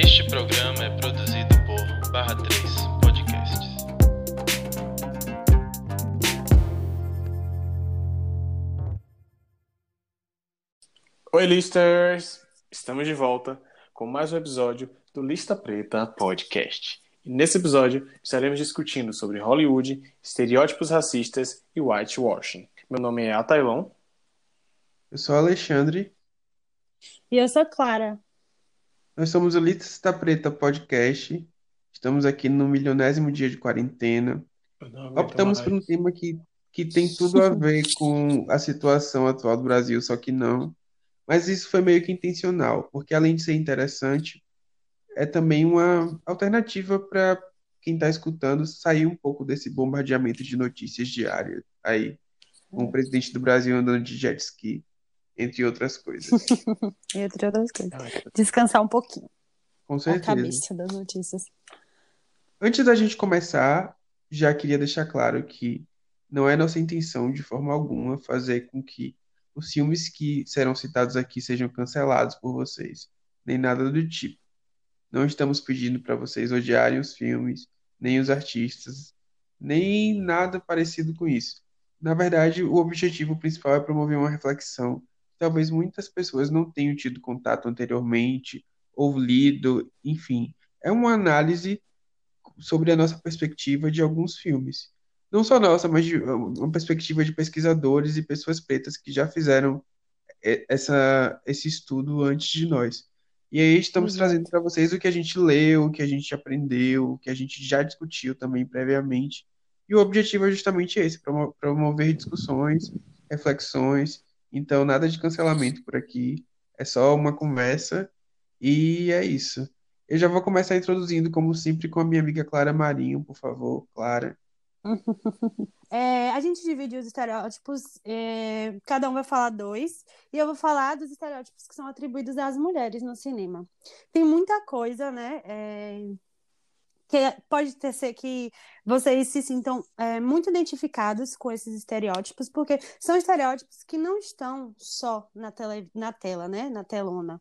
Este programa é produzido por Barra 3 Podcasts. Oi, listers! Estamos de volta com mais um episódio do Lista Preta Podcast. E nesse episódio estaremos discutindo sobre Hollywood, estereótipos racistas e whitewashing. Meu nome é Atailon. Eu sou Alexandre. E eu sou Clara. Nós somos o Lista Preta Podcast. Estamos aqui no milionésimo dia de quarentena. Optamos por um tema que, que tem tudo a ver com a situação atual do Brasil, só que não. Mas isso foi meio que intencional, porque além de ser interessante, é também uma alternativa para quem está escutando sair um pouco desse bombardeamento de notícias diárias aí, com o presidente do Brasil andando de jet ski, entre outras coisas. entre outras coisas. Descansar um pouquinho. Com certeza. A cabeça das notícias. Antes da gente começar, já queria deixar claro que não é nossa intenção, de forma alguma, fazer com que os filmes que serão citados aqui sejam cancelados por vocês, nem nada do tipo. Não estamos pedindo para vocês odiarem os filmes, nem os artistas, nem nada parecido com isso. Na verdade, o objetivo principal é promover uma reflexão talvez muitas pessoas não tenham tido contato anteriormente, ou lido, enfim. É uma análise sobre a nossa perspectiva de alguns filmes não só nossa, mas de uma perspectiva de pesquisadores e pessoas pretas que já fizeram essa, esse estudo antes de nós. E aí estamos Exato. trazendo para vocês o que a gente leu, o que a gente aprendeu, o que a gente já discutiu também previamente. E o objetivo é justamente esse, promover discussões, reflexões. Então, nada de cancelamento por aqui. É só uma conversa e é isso. Eu já vou começar introduzindo, como sempre, com a minha amiga Clara Marinho, por favor, Clara. É, a gente divide os estereótipos, é, cada um vai falar dois, e eu vou falar dos estereótipos que são atribuídos às mulheres no cinema. Tem muita coisa, né? É, que pode ter, ser que vocês se sintam é, muito identificados com esses estereótipos, porque são estereótipos que não estão só na, tele, na tela, né? Na telona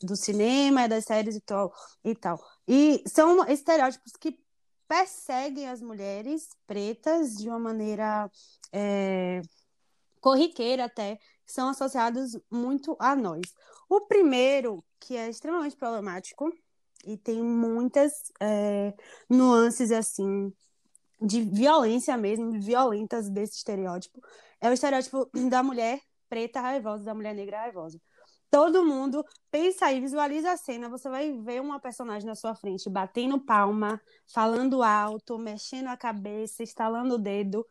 do cinema, das séries e tal, e tal. E são estereótipos que perseguem as mulheres pretas de uma maneira é, corriqueira até, são associados muito a nós. O primeiro, que é extremamente problemático e tem muitas é, nuances assim de violência mesmo, violentas desse estereótipo, é o estereótipo da mulher preta raivosa, da mulher negra raivosa todo mundo pensa aí, visualiza a cena, você vai ver uma personagem na sua frente batendo palma, falando alto, mexendo a cabeça, estalando o dedo.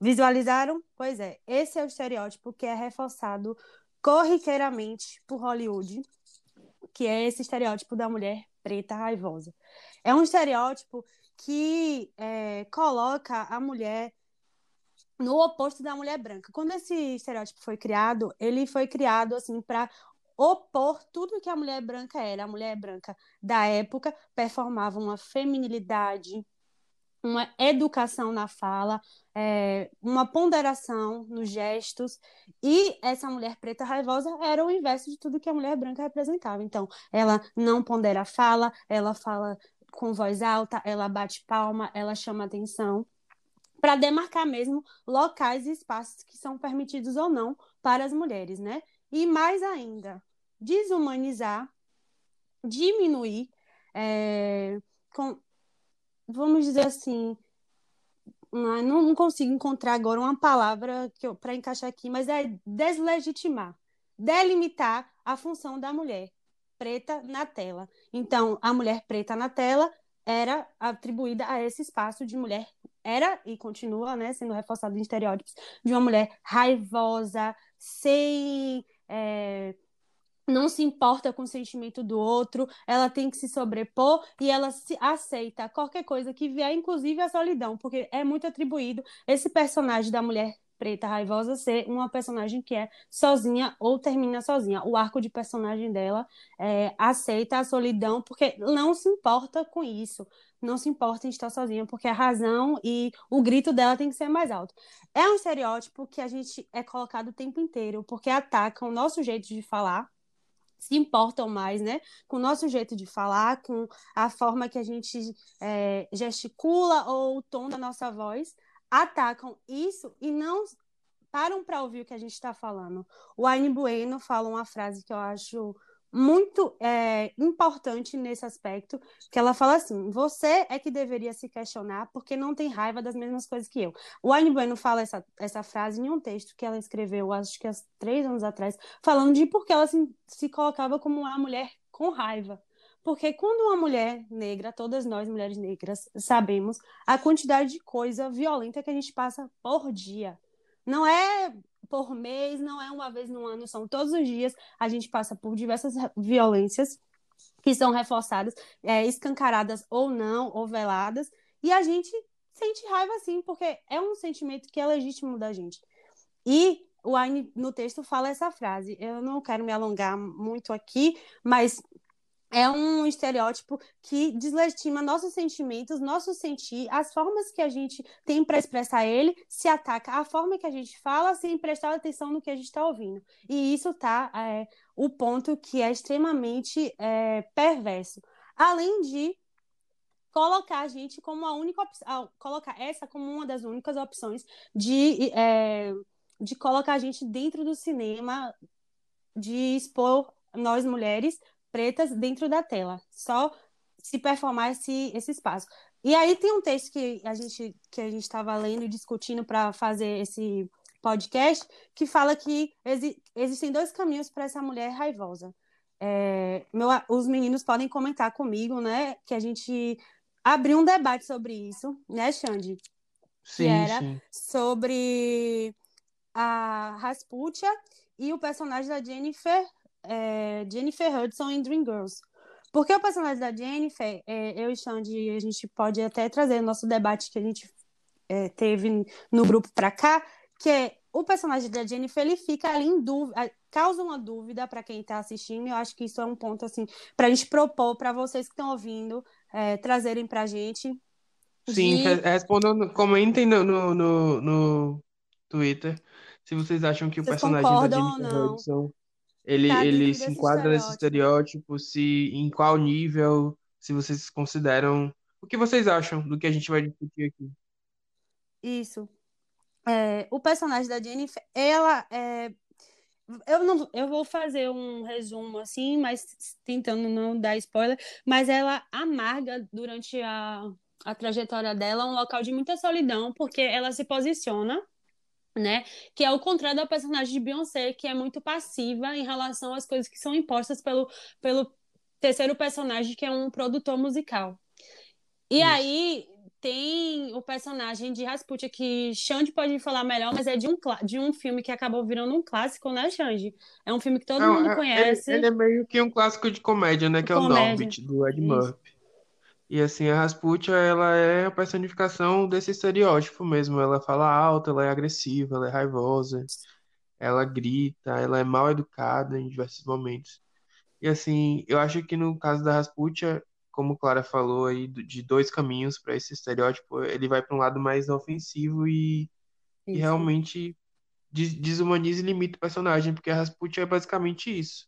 Visualizaram? Pois é, esse é o estereótipo que é reforçado corriqueiramente por Hollywood, que é esse estereótipo da mulher preta raivosa. É um estereótipo que é, coloca a mulher no oposto da mulher branca. Quando esse estereótipo foi criado, ele foi criado assim para opor tudo que a mulher branca era. A mulher branca da época performava uma feminilidade, uma educação na fala, é, uma ponderação nos gestos, e essa mulher preta raivosa era o inverso de tudo que a mulher branca representava. Então, ela não pondera a fala, ela fala com voz alta, ela bate palma, ela chama atenção para demarcar mesmo locais e espaços que são permitidos ou não para as mulheres, né? E mais ainda, desumanizar, diminuir, é, com, vamos dizer assim, não, não consigo encontrar agora uma palavra para encaixar aqui, mas é deslegitimar, delimitar a função da mulher preta na tela. Então, a mulher preta na tela era atribuída a esse espaço de mulher era e continua né, sendo reforçado em estereótipos de uma mulher raivosa, sem. É, não se importa com o sentimento do outro, ela tem que se sobrepor e ela se aceita qualquer coisa que vier, inclusive a solidão, porque é muito atribuído esse personagem da mulher preta raivosa ser uma personagem que é sozinha ou termina sozinha. O arco de personagem dela é, aceita a solidão porque não se importa com isso, não se importa em estar sozinha, porque a razão e o grito dela tem que ser mais alto. É um estereótipo que a gente é colocado o tempo inteiro, porque ataca o nosso jeito de falar, se importam mais, né, com o nosso jeito de falar, com a forma que a gente é, gesticula ou o tom da nossa voz, atacam isso e não param para ouvir o que a gente está falando. O Aine Bueno fala uma frase que eu acho muito é, importante nesse aspecto, que ela fala assim: você é que deveria se questionar porque não tem raiva das mesmas coisas que eu. O Aine Bueno fala essa, essa frase em um texto que ela escreveu, acho que há três anos atrás, falando de por que ela se, se colocava como uma mulher com raiva. Porque quando uma mulher negra, todas nós mulheres negras sabemos a quantidade de coisa violenta que a gente passa por dia. Não é por mês, não é uma vez no ano, são todos os dias. A gente passa por diversas violências que são reforçadas, é, escancaradas ou não, ou veladas, e a gente sente raiva sim, porque é um sentimento que é legítimo da gente. E o Aine no texto fala essa frase. Eu não quero me alongar muito aqui, mas é um estereótipo que deslegitima nossos sentimentos, nosso sentir, as formas que a gente tem para expressar ele, se ataca a forma que a gente fala sem prestar atenção no que a gente está ouvindo. E isso tá é, o ponto que é extremamente é, perverso. Além de colocar a gente como a única opção, colocar essa como uma das únicas opções de, é, de colocar a gente dentro do cinema, de expor nós mulheres pretas dentro da tela, só se performar esse, esse espaço. E aí tem um texto que a gente que a gente estava lendo e discutindo para fazer esse podcast que fala que exi existem dois caminhos para essa mulher raivosa. É, meu, os meninos podem comentar comigo, né? Que a gente abriu um debate sobre isso, né, Xande? Sim, que era sim. sobre a Rasputia e o personagem da Jennifer é, Jennifer Hudson em Dreamgirls. Porque o personagem da Jennifer, é, eu e Xande, a gente pode até trazer o nosso debate que a gente é, teve no grupo para cá, que é o personagem da Jennifer, ele fica ali em dúvida, causa uma dúvida para quem está assistindo, e eu acho que isso é um ponto, assim, para a gente propor para vocês que estão ouvindo, é, trazerem para a gente. Sim, de- re- respondam, comentem no, no, no, Twitter se vocês acham que o Vocês personagem da Jennifer? Hudson ele, Tá ele se enquadra nesse estereótipo, se em qual nível, se vocês consideram. O que vocês acham do que a gente vai discutir aqui? Isso. É, o personagem da Jennifer, ela é. Eu, não, eu vou fazer um resumo assim, mas tentando não dar spoiler, mas ela amarga durante a, a trajetória dela um local de muita solidão, porque ela se posiciona, né? Que é o contrário da personagem de Beyoncé, que é muito passiva em relação às coisas que são impostas pelo, pelo terceiro personagem, que é um produtor musical. E Isso. aí tem o personagem de Rasputia, que Xande pode falar melhor, mas é de um, de um filme que acabou virando um clássico, né, Xande? É um filme que todo Não, mundo é- ele, conhece. ele é meio que um clássico de comédia, né? Que é o Comédia. Norbit, do Ed. Murphy. E assim, a Rasputia, ela é a personificação desse estereótipo mesmo. Ela fala alto, ela é agressiva, ela é raivosa, ela grita, ela é mal educada em diversos momentos. E assim, eu acho que no caso da Rasputia, como Clara falou aí, de dois caminhos para esse estereótipo, ele vai para um lado mais ofensivo e, e realmente des- desumaniza e limita o personagem, porque a Rasputia é basicamente isso.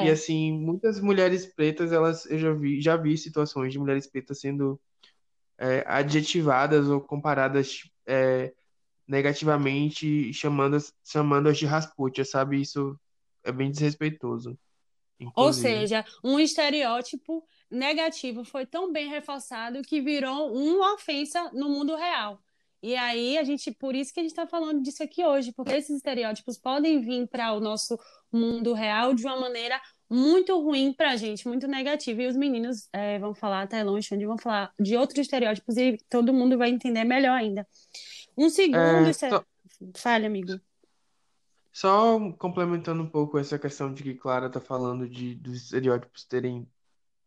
E É. assim, muitas mulheres pretas, elas, eu já vi, já vi situações de mulheres pretas sendo é, adjetivadas ou comparadas é, negativamente, chamando-as chamando de Rasputia, sabe? Isso é bem desrespeitoso, Ou inclusive. seja, um estereótipo negativo foi tão bem reforçado que virou uma ofensa no mundo real. E aí a gente, por isso que a gente está falando disso aqui hoje, porque esses estereótipos podem vir para o nosso mundo real de uma maneira muito ruim para a gente, muito negativa. E os meninos eh, vão falar, Tailon e Xande vão falar de outros estereótipos e todo mundo vai entender melhor ainda. Um segundo, É, só, fale, amigo. só complementando um pouco essa questão de que Clara tá falando de dos estereótipos terem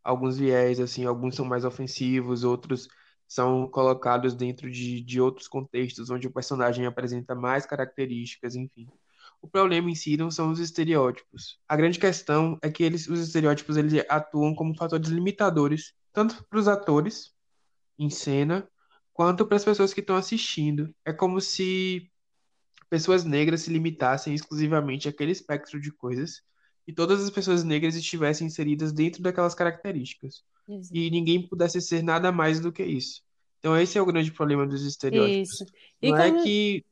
alguns viés, assim, alguns são mais ofensivos, outros são colocados dentro de, de outros contextos onde o personagem apresenta mais características, enfim. O problema em si não são os estereótipos. A grande questão é que eles, os estereótipos eles atuam como fatores limitadores, tanto para os atores em cena, quanto para as pessoas que estão assistindo. É como se pessoas negras se limitassem exclusivamente àquele espectro de coisas e todas as pessoas negras estivessem inseridas dentro daquelas características. E ninguém pudesse ser nada mais do que isso. Então esse é o grande problema dos estereótipos. Isso. E Não é como- que,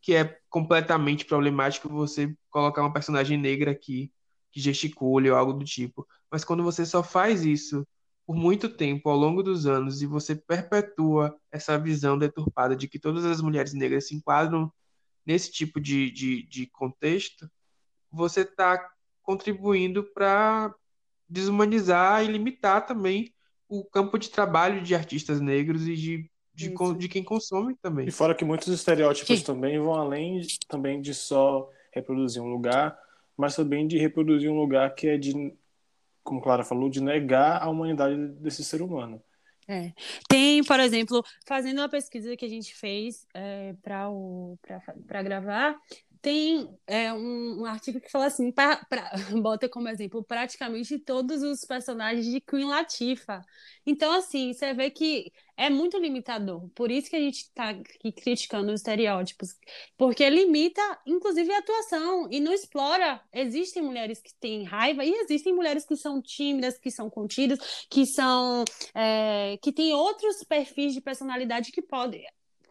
que é completamente problemático você colocar uma personagem negra aqui que gesticule ou algo do tipo. Mas quando você só faz isso por muito tempo, ao longo dos anos, e você perpetua essa visão deturpada de que todas as mulheres negras se enquadram nesse tipo de, de, de contexto, você está contribuindo para desumanizar e limitar também o campo de trabalho de artistas negros e de, de, de quem consome também. E fora que muitos estereótipos Sim. também vão além de- também de só reproduzir um lugar, mas também de reproduzir um lugar que é de, como Clara falou, de negar a humanidade desse ser humano. É. Tem, por exemplo, fazendo uma pesquisa que a gente fez é, para gravar, tem é, um, um artigo que fala assim, pra, pra- bota como exemplo praticamente todos os personagens de Queen Latifah. Então, assim, você vê que é muito limitador. Por isso que a gente está aqui criticando os estereótipos, porque limita, inclusive, a atuação e não explora. Existem mulheres que têm raiva e existem mulheres que são tímidas, que são contidas, que são é, que têm outros perfis de personalidade que podem,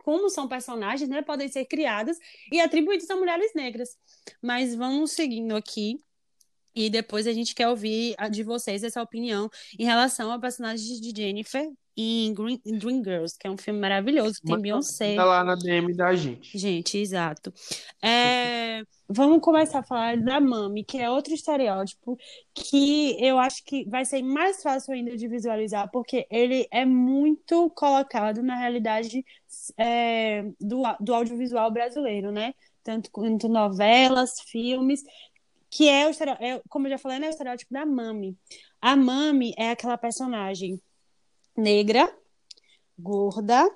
como são personagens, né, podem ser criadas e atribuídas a mulheres negras. Mas vamos seguindo aqui. E depois a gente quer ouvir de vocês essa opinião em relação ao personagem de Jennifer em Green, em Dreamgirls, que é um filme maravilhoso, que tem Manda- Beyoncé. manda lá na DM da gente. Gente, exato. É, vamos começar a falar da Mami, que é outro estereótipo que eu acho que vai ser mais fácil ainda de visualizar, porque ele é muito colocado na realidade é, do, do audiovisual brasileiro, né? Tanto quanto novelas, filmes, que é o é, como eu já falei, né, o estereótipo da Mami. A Mami é aquela personagem negra, gorda,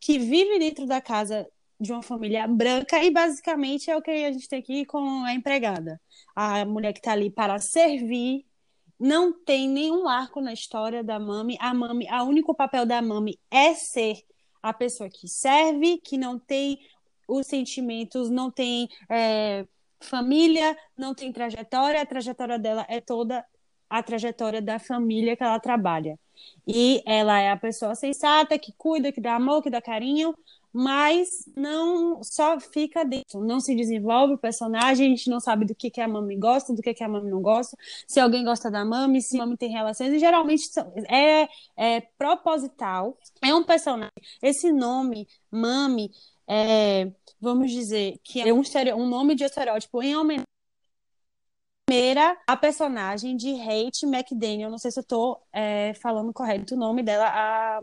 que vive dentro da casa de uma família branca e basicamente é o que a gente tem aqui com a empregada. A mulher que está ali para servir, não tem nenhum arco na história da Mami. A Mami, o único papel da Mami é ser a pessoa que serve, que não tem os sentimentos, não tem é, família, não tem trajetória. A trajetória dela é toda a trajetória da família que ela trabalha. E ela é a pessoa sensata, que cuida, que dá amor, que dá carinho, mas não só fica dentro, não se desenvolve o personagem, a gente não sabe do que, que a Mami gosta, do que, que a Mami não gosta, se alguém gosta da Mami, se a Mami tem relações, e geralmente é, é proposital, é um personagem. Esse nome, Mami, é, vamos dizer que é um, um nome de estereótipo em homenagem primeira a personagem de Hate McDaniel, não sei se eu tô é, falando correto o nome dela, a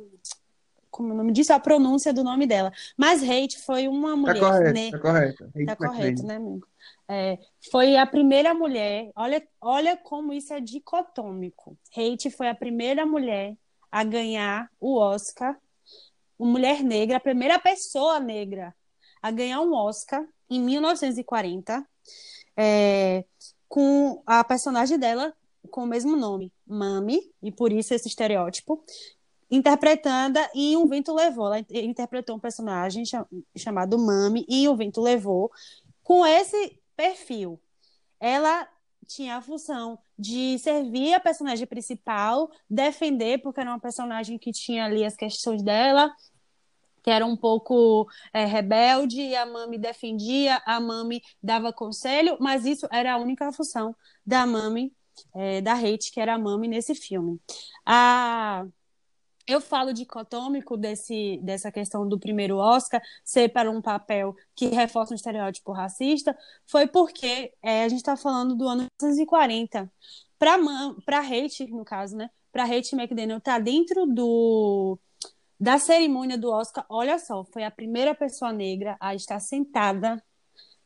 como o nome disso, a pronúncia do nome dela. Mas Hate foi uma Tá mulher, correto, né? tá correto. Hate Tá correto, né, amigo? É, foi a primeira mulher. Olha, olha como isso é dicotômico. Hate foi a primeira mulher a ganhar o Oscar. Uma mulher negra, a primeira pessoa negra a ganhar um Oscar em 1940, é, com a personagem dela com o mesmo nome, Mami, e por isso esse estereótipo interpretando em Um Vento Levou. Ela interpretou um personagem cha- chamado Mami e O Vento Levou com esse perfil. Ela tinha a função de servir a personagem principal, defender, porque era uma personagem que tinha ali as questões dela, que era um pouco é, rebelde, e a Mami defendia, a Mami dava conselho, mas isso era a única função da Mami, é, da Hate, que era a Mami nesse filme. A eu falo dicotômico desse, dessa questão do primeiro Oscar ser para um papel que reforça um estereótipo racista, foi porque é, a gente está falando do ano 1940. Para Hate, no caso, né? Para Hate McDaniel tá dentro do da cerimônia do Oscar, olha só, foi a primeira pessoa negra a estar sentada,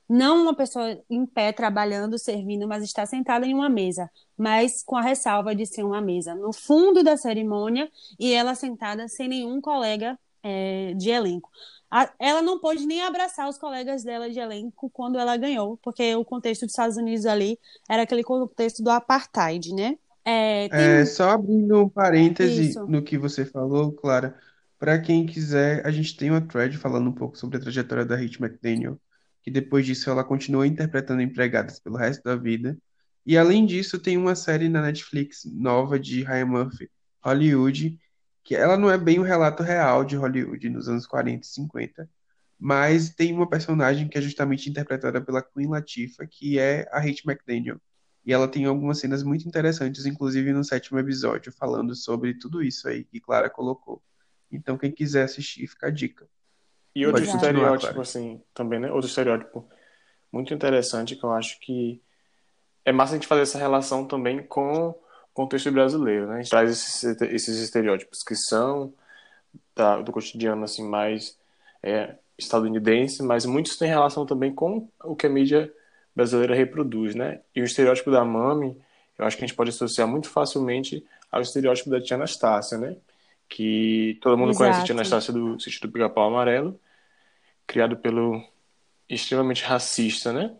não uma pessoa em pé trabalhando, servindo, mas estar sentada em uma mesa, mas com a ressalva de ser uma mesa no fundo da cerimônia e ela sentada sem nenhum colega é, de elenco. A- ela não pôde nem abraçar os colegas dela de elenco quando ela ganhou, porque o contexto dos Estados Unidos ali era aquele contexto do apartheid, né? É, tem É, só abrindo um parêntese Isso. no que você falou, Clara, para quem quiser, a gente tem uma thread falando um pouco sobre a trajetória da Hate McDaniel, que depois disso ela continuou interpretando empregadas pelo resto da vida, E além disso, tem uma série na Netflix nova de Ryan Murphy, Hollywood, que ela não é bem um relato real de Hollywood nos anos 40 e 50, mas tem uma personagem que é justamente interpretada pela Queen Latifah, que é a Rachel McDaniel. E ela tem algumas cenas muito interessantes, inclusive no sétimo episódio, falando sobre tudo isso aí que Clara colocou. Então, quem quiser assistir, fica a dica. E outro Pode estereótipo, Clara. assim, também, né? Outro estereótipo muito interessante que eu acho que é massa a gente fazer essa relação também com o contexto brasileiro, né? A gente traz esses, esses estereótipos que são da- do cotidiano, assim, mais é, estadunidense, mas muitos têm relação também com o que a mídia brasileira reproduz, né? E o estereótipo da Mami, eu acho que a gente pode associar muito facilmente ao estereótipo da tia Anastácia, né? Que todo mundo conhece a tia Exato. Anastácia do sítio do Pica-Pau Amarelo, criado pelo extremamente racista, né?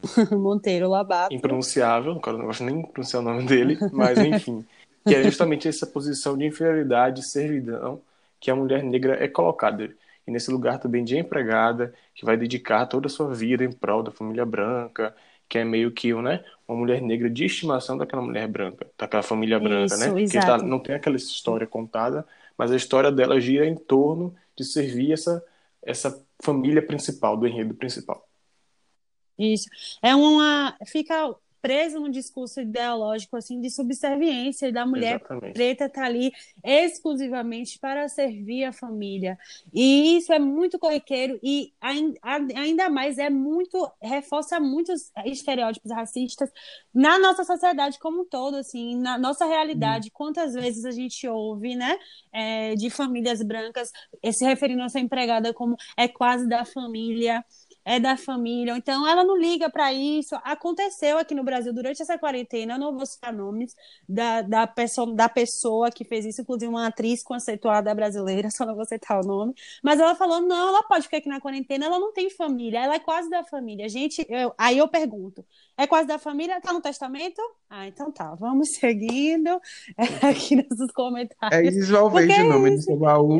Monteiro Lobato. Impronunciável, quero- não gosto nem de pronunciar o nome dele, mas enfim, que é justamente essa posição de inferioridade, servidão que a mulher negra é colocada. E nesse lugar também de empregada, que vai dedicar toda a sua vida em prol da família branca, que é meio que né, uma mulher negra de estimação daquela mulher branca, daquela família branca, Isso, né? Que exato. tá- não tem aquela história contada, mas a história dela gira em torno de servir essa, essa família principal, do enredo principal. Isso. É uma. Fica preso num discurso ideológico assim de subserviência da mulher Exatamente. preta tá ali exclusivamente para servir a família. E isso é muito corriqueiro e ainda mais é muito reforça muitos estereótipos racistas na nossa sociedade como um todo, assim, na nossa realidade. Quantas vezes a gente ouve, né, é, de famílias brancas eh, se referindo a sua empregada como é quase da família é da família, então ela não liga para isso. Aconteceu aqui no Brasil durante essa quarentena, eu não vou citar nomes da, da, pessoa, da pessoa que fez isso, inclusive uma atriz conceituada brasileira, só não vou citar o nome, mas ela falou: não, ela pode ficar aqui na quarentena, ela não tem família, ela é quase da família. Gente, eu- aí eu pergunto: é quase da família? Tá no testamento? Ah, então tá, vamos seguindo aqui nos É comentários. Isis Valverde Porque o nome é do seu baú.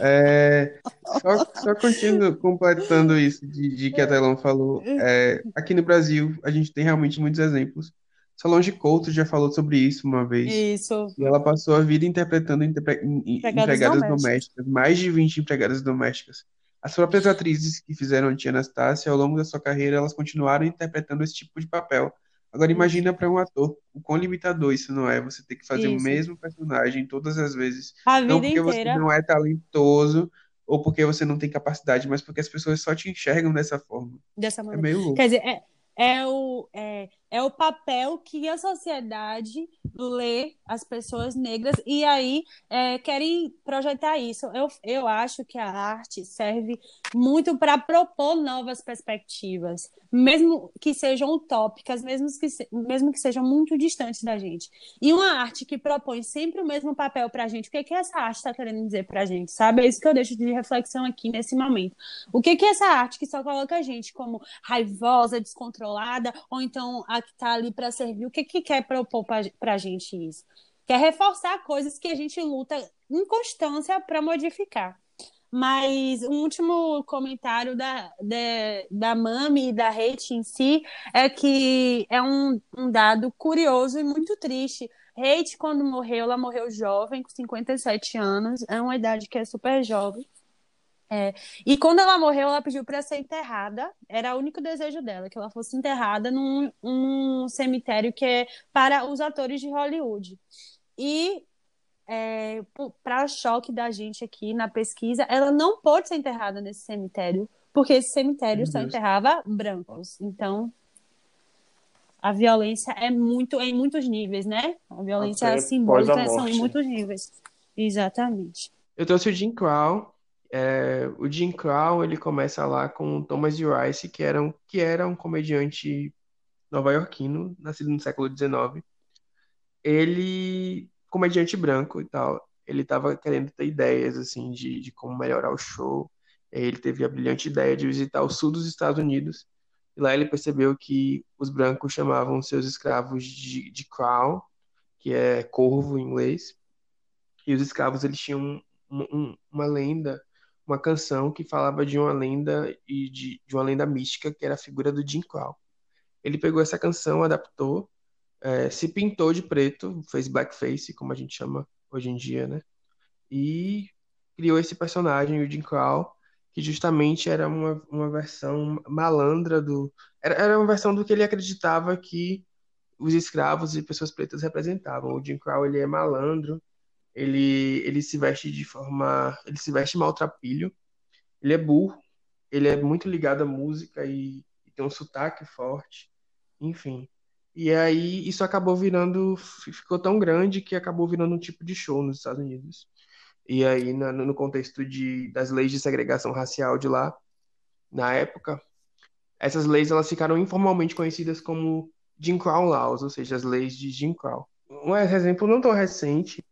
É, só, só continuo completando isso de, de que a Tailão falou. É, aqui no Brasil, a gente tem realmente muitos exemplos. Solange Couto já falou sobre isso uma vez. Isso. E ela passou a vida interpretando interpre- em- em- Empregadas empregadas domésticas. domésticas, mais de 20 empregadas domésticas. As próprias atrizes que fizeram Tia Anastácia, ao longo da sua carreira, elas continuaram interpretando esse tipo de papel. Agora imagina para um ator o quão limitador isso não é, você ter que fazer o Isso. mesmo personagem todas as vezes. A Não porque você inteira. não é talentoso ou porque você não tem capacidade, mas porque as pessoas só te enxergam dessa forma. Dessa É maneira. meio louco. Quer dizer, é, é, o, é, é o papel que a sociedade lê as pessoas negras e aí é, querem projetar isso. Eu, eu acho que a arte serve muito para propor novas perspectivas, mesmo que sejam utópicas, mesmo que, se- mesmo que sejam muito distantes da gente. E uma arte que propõe sempre o mesmo papel para a gente, o que, que essa arte está querendo dizer para a gente, sabe? É isso que eu deixo de reflexão aqui nesse momento. O que que essa arte que só coloca a gente como raivosa, descontrolada, ou então a que tá ali para servir, o que que quer propor pra, gente isso? Quer reforçar coisas que a gente luta em constância para modificar. Mas um último comentário da, da, da Mami e da Hate em si é que é um, um dado curioso e muito triste. Hate, quando morreu, ela morreu jovem, com 57 anos, é uma idade que é super jovem. É, e quando ela morreu, ela pediu para ser enterrada. Era o único desejo dela, que ela fosse enterrada num, num cemitério que é para os atores de Hollywood. E é, para choque da gente aqui na pesquisa, ela não pôde ser enterrada nesse cemitério, porque esse cemitério Meu só Deus. enterrava brancos. Então, a violência é muito é em muitos níveis, né? A violência Até simbólica a são em muitos níveis. Exatamente. Eu trouxe o Jim Crow. É, o Jim Crow, ele começa lá com Thomas Rice, que era um, que era um comediante nova-iorquino, nascido no século XIX. Ele, comediante branco e tal, ele estava querendo ter ideias, assim, de, de como melhorar o show. Ele teve a brilhante ideia de visitar o sul dos Estados Unidos. E lá ele percebeu que os brancos chamavam seus escravos de, de crow, que é corvo em inglês. E os escravos, eles tinham um- um- uma lenda, uma canção que falava de uma lenda e de, de uma lenda mística que era a figura do Jim Crow. ele pegou essa canção, adaptou, é, se pintou de preto, fez blackface, como a gente chama hoje em dia, né? E criou esse personagem, o Jim Crow, que justamente era uma, uma versão malandra do. Era, era uma versão do que ele acreditava que os escravos e pessoas pretas representavam. O Jim Crow ele é malandro, ele, ele se veste de forma. Ele se veste maltrapilho, ele é burro, ele é muito ligado à música e, e tem um sotaque forte, enfim. E aí isso acabou virando, ficou tão grande que acabou virando um tipo de show nos Estados Unidos. E aí, na, no contexto de, das leis de segregação racial de lá, na época, essas leis elas ficaram informalmente conhecidas como Jim Crow Laws, ou seja, as leis de Jim Crow. Um exemplo não tão recente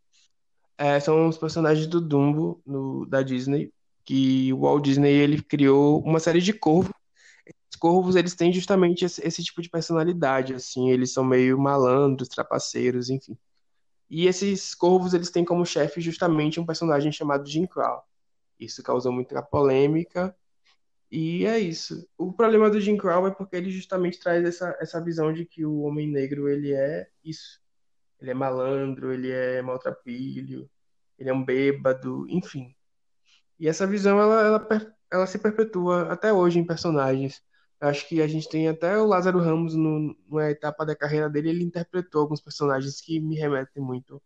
é, são os personagens do Dumbo no, da Disney, que o Walt Disney ele criou uma série de corvos os corvos, eles têm justamente esse, esse, tipo de personalidade, assim, eles são meio malandros, trapaceiros, enfim. E esses corvos, eles têm como chefe justamente um personagem chamado Jim Crow. Isso causou muita polêmica, e é isso. O problema do Jim Crow é porque ele justamente traz essa, essa visão de que o homem negro, ele é isso. Ele é malandro, ele é maltrapilho, ele é um bêbado, enfim. E essa visão, ela, ela, ela se perpetua até hoje em personagens. Acho que a gente tem até o Lázaro Ramos no, numa etapa da carreira dele, ele interpretou alguns personagens que me remetem muito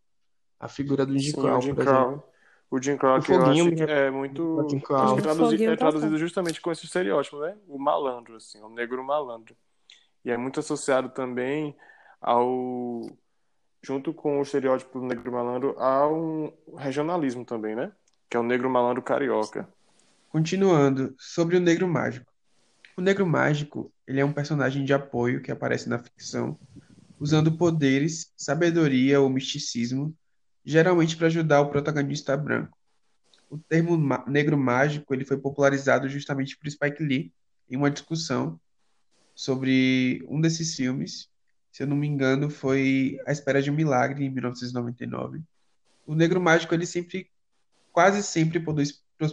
à figura do Jim Crow, o Jim Crow. O Jim Crow, que eu acho que é muito é, traduzi, é traduzido justamente com esse estereótipo, né? O malandro, assim, o negro malandro. E é muito associado também ao junto com o estereótipo do negro malandro ao regionalismo também, né? Que é o negro malandro carioca. Continuando, sobre o negro mágico. O Negro Mágico, ele é um personagem de apoio que aparece na ficção, usando poderes, sabedoria ou misticismo, geralmente para ajudar o protagonista branco. O termo negro mágico ele foi popularizado justamente por Spike Lee em uma discussão sobre um desses filmes, se eu não me engano, foi A Espera de um Milagre em 1999. O negro mágico ele sempre, quase sempre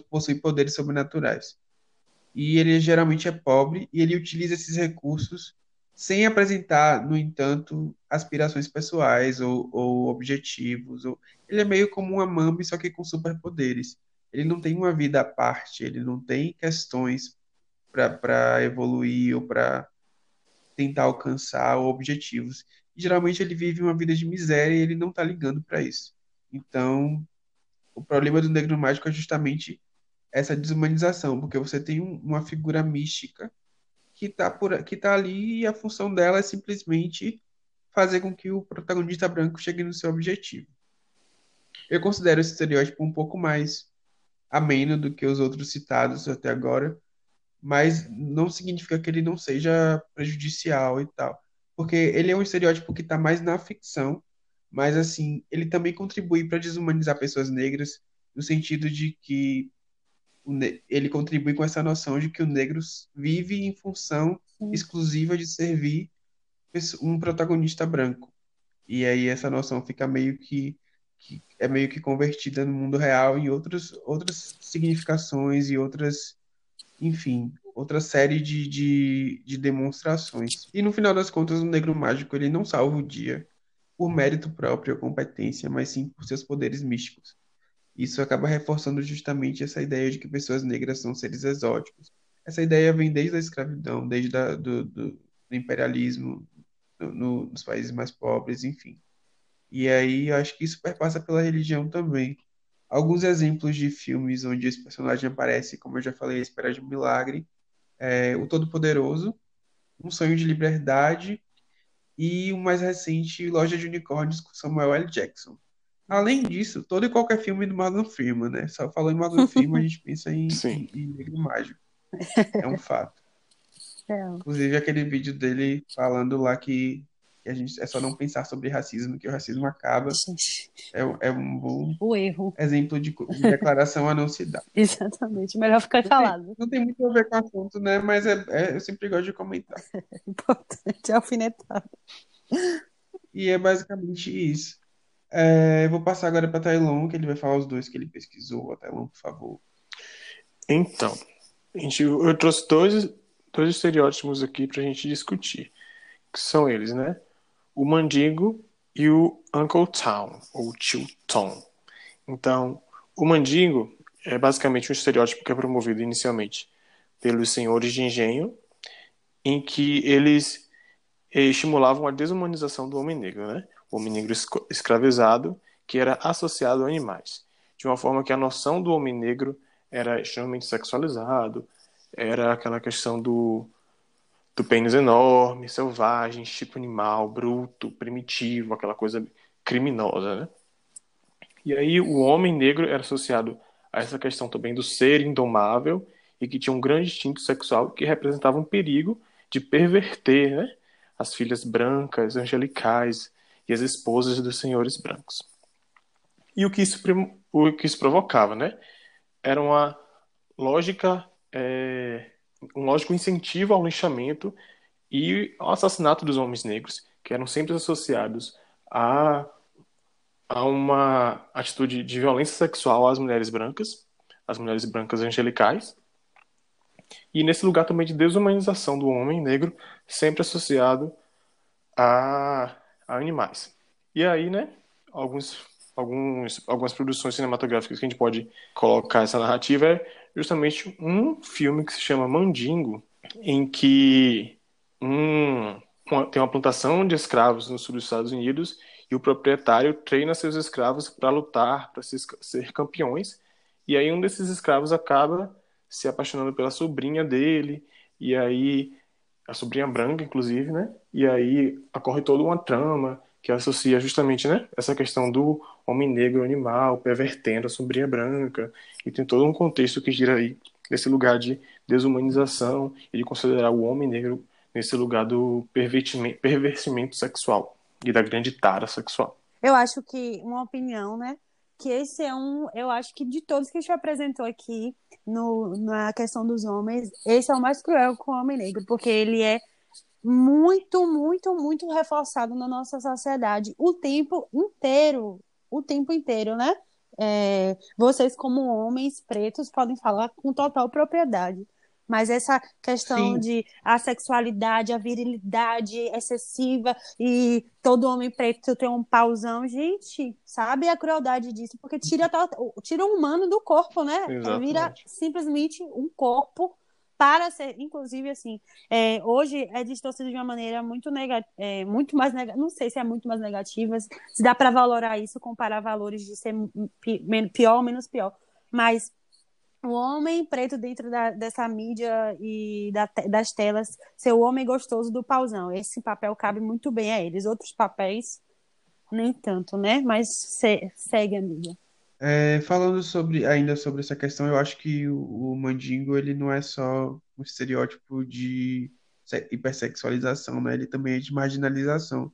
possui poderes sobrenaturais e ele geralmente é pobre e ele utiliza esses recursos sem apresentar, no entanto, aspirações pessoais ou, ou objetivos. Ou... Ele é meio como uma Mami, só que com superpoderes. Ele não tem uma vida à parte, ele não tem questões para evoluir ou para tentar alcançar objetivos. E, geralmente ele vive uma vida de miséria e ele não está ligando para isso. Então, o problema do negro mágico é justamente essa desumanização, porque você tem uma figura mística que está por que tá ali e a função dela é simplesmente fazer com que o protagonista branco chegue no seu objetivo. Eu considero esse estereótipo um pouco mais ameno do que os outros citados até agora, mas não significa que ele não seja prejudicial e tal, porque ele é um estereótipo que está mais na ficção, mas assim, ele também contribui para desumanizar pessoas negras no sentido de que ele contribui com essa noção de que o negro vive em função Sim. exclusiva de servir um protagonista branco. E aí essa noção fica meio que, que é meio que convertida no mundo real em outros, outras significações e outras, enfim, outra série de, de, de demonstrações. E no final das contas, o negro mágico ele não salva o dia por mérito próprio ou competência, mas sim por seus poderes místicos. Isso acaba reforçando justamente essa ideia de que pessoas negras são seres exóticos. Essa ideia vem desde a escravidão, desde a, do, do, do, imperialismo no, no, nos países mais pobres, enfim. E aí eu acho que isso perpassa pela religião também. Alguns exemplos de filmes onde esse personagem aparece, como eu já falei, A Espera de um Milagre, é, O Todo-Poderoso, Um Sonho de Liberdade e o mais recente, Loja de Unicórnios, com Samuel L. Jackson. Além disso, todo e qualquer filme do Morgan Freeman, né? Só falando em Morgan Freeman, a gente pensa em, em, em Negro Mágico. É um fato. É. Inclusive aquele vídeo dele falando lá que, que, a gente é só não pensar sobre racismo, que o racismo acaba. É, é um bom o erro. exemplo de, de declaração a não se dar. Exatamente, melhor ficar não calado. Tem, não tem muito a ver com o assunto, né? Mas é, é eu sempre gosto de comentar. Importante, é alfinetado. E é basicamente isso. É, vou passar agora para Tailon, que ele vai falar os dois que ele pesquisou. Tailon, por favor. Então, a gente, eu trouxe dois, dois estereótipos aqui para a gente discutir. que são eles, né? O Mandingo e o Uncle Tom, ou Tio Tom. Então, o Mandingo é basicamente um estereótipo que é promovido inicialmente pelos senhores de engenho, em que eles eh, estimulavam a desumanização do homem negro, né? O homem negro escravizado que era associado a animais, de uma forma que a noção do homem negro era extremamente sexualizado, era aquela questão do, do pênis enorme, selvagem, tipo animal, bruto, primitivo, aquela coisa criminosa, né? E aí o homem negro era associado a essa questão também do ser indomável e que tinha um grande instinto sexual que representava um perigo de perverter né, as filhas brancas, angelicais e as esposas dos senhores brancos. E o que isso, o que isso provocava, né? Era uma lógica, é, um lógico incentivo ao linchamento e ao assassinato dos homens negros, que eram sempre associados a, a uma atitude de violência sexual às mulheres brancas, às mulheres brancas angelicais, e nesse lugar também de desumanização do homem negro, sempre associado a, a animais. E aí, né, alguns, alguns, algumas produções cinematográficas que a gente pode colocar essa narrativa é justamente um filme que se chama Mandingo, em que um, uma, tem uma plantação de escravos no sul dos Estados Unidos e o proprietário treina seus escravos para lutar, para ser, ser campeões, e aí um desses escravos acaba se apaixonando pela sobrinha dele, e aí a sobrinha branca, inclusive, né? E aí ocorre toda uma trama que associa justamente, né, essa questão do homem negro animal pervertendo a sobrinha branca, e tem todo um contexto que gira aí nesse lugar de desumanização e de considerar o homem negro nesse lugar do pervertimento sexual e da grande tara sexual. Eu acho que uma opinião, né, que esse é um, eu acho que de todos que a gente apresentou aqui no, na questão dos homens, esse é o mais cruel com o homem negro, porque ele é muito, muito, muito reforçado na nossa sociedade o tempo inteiro, o tempo inteiro, né? É, vocês como homens pretos podem falar com total propriedade. Mas essa questão Sim. de a sexualidade, a virilidade excessiva e todo homem preto tem um pauzão, gente, sabe a crueldade disso? Porque tira, tira o humano do corpo, né? Exatamente. Vira simplesmente um corpo para ser, inclusive, assim, é, hoje é distorcido de uma maneira muito negativa, é, muito mais negativa, não sei se é muito mais negativa, se dá para valorar isso, comparar valores de ser pior ou menos pior, mas o homem preto dentro da, dessa mídia e da, das telas ser o homem gostoso do pauzão. Esse papel cabe muito bem a eles. Outros papéis, nem tanto, né? Mas se, segue, amiga. É, falando sobre ainda sobre essa questão, eu acho que o, o mandingo ele não é só um estereótipo de hipersexualização, né? Ele também é de marginalização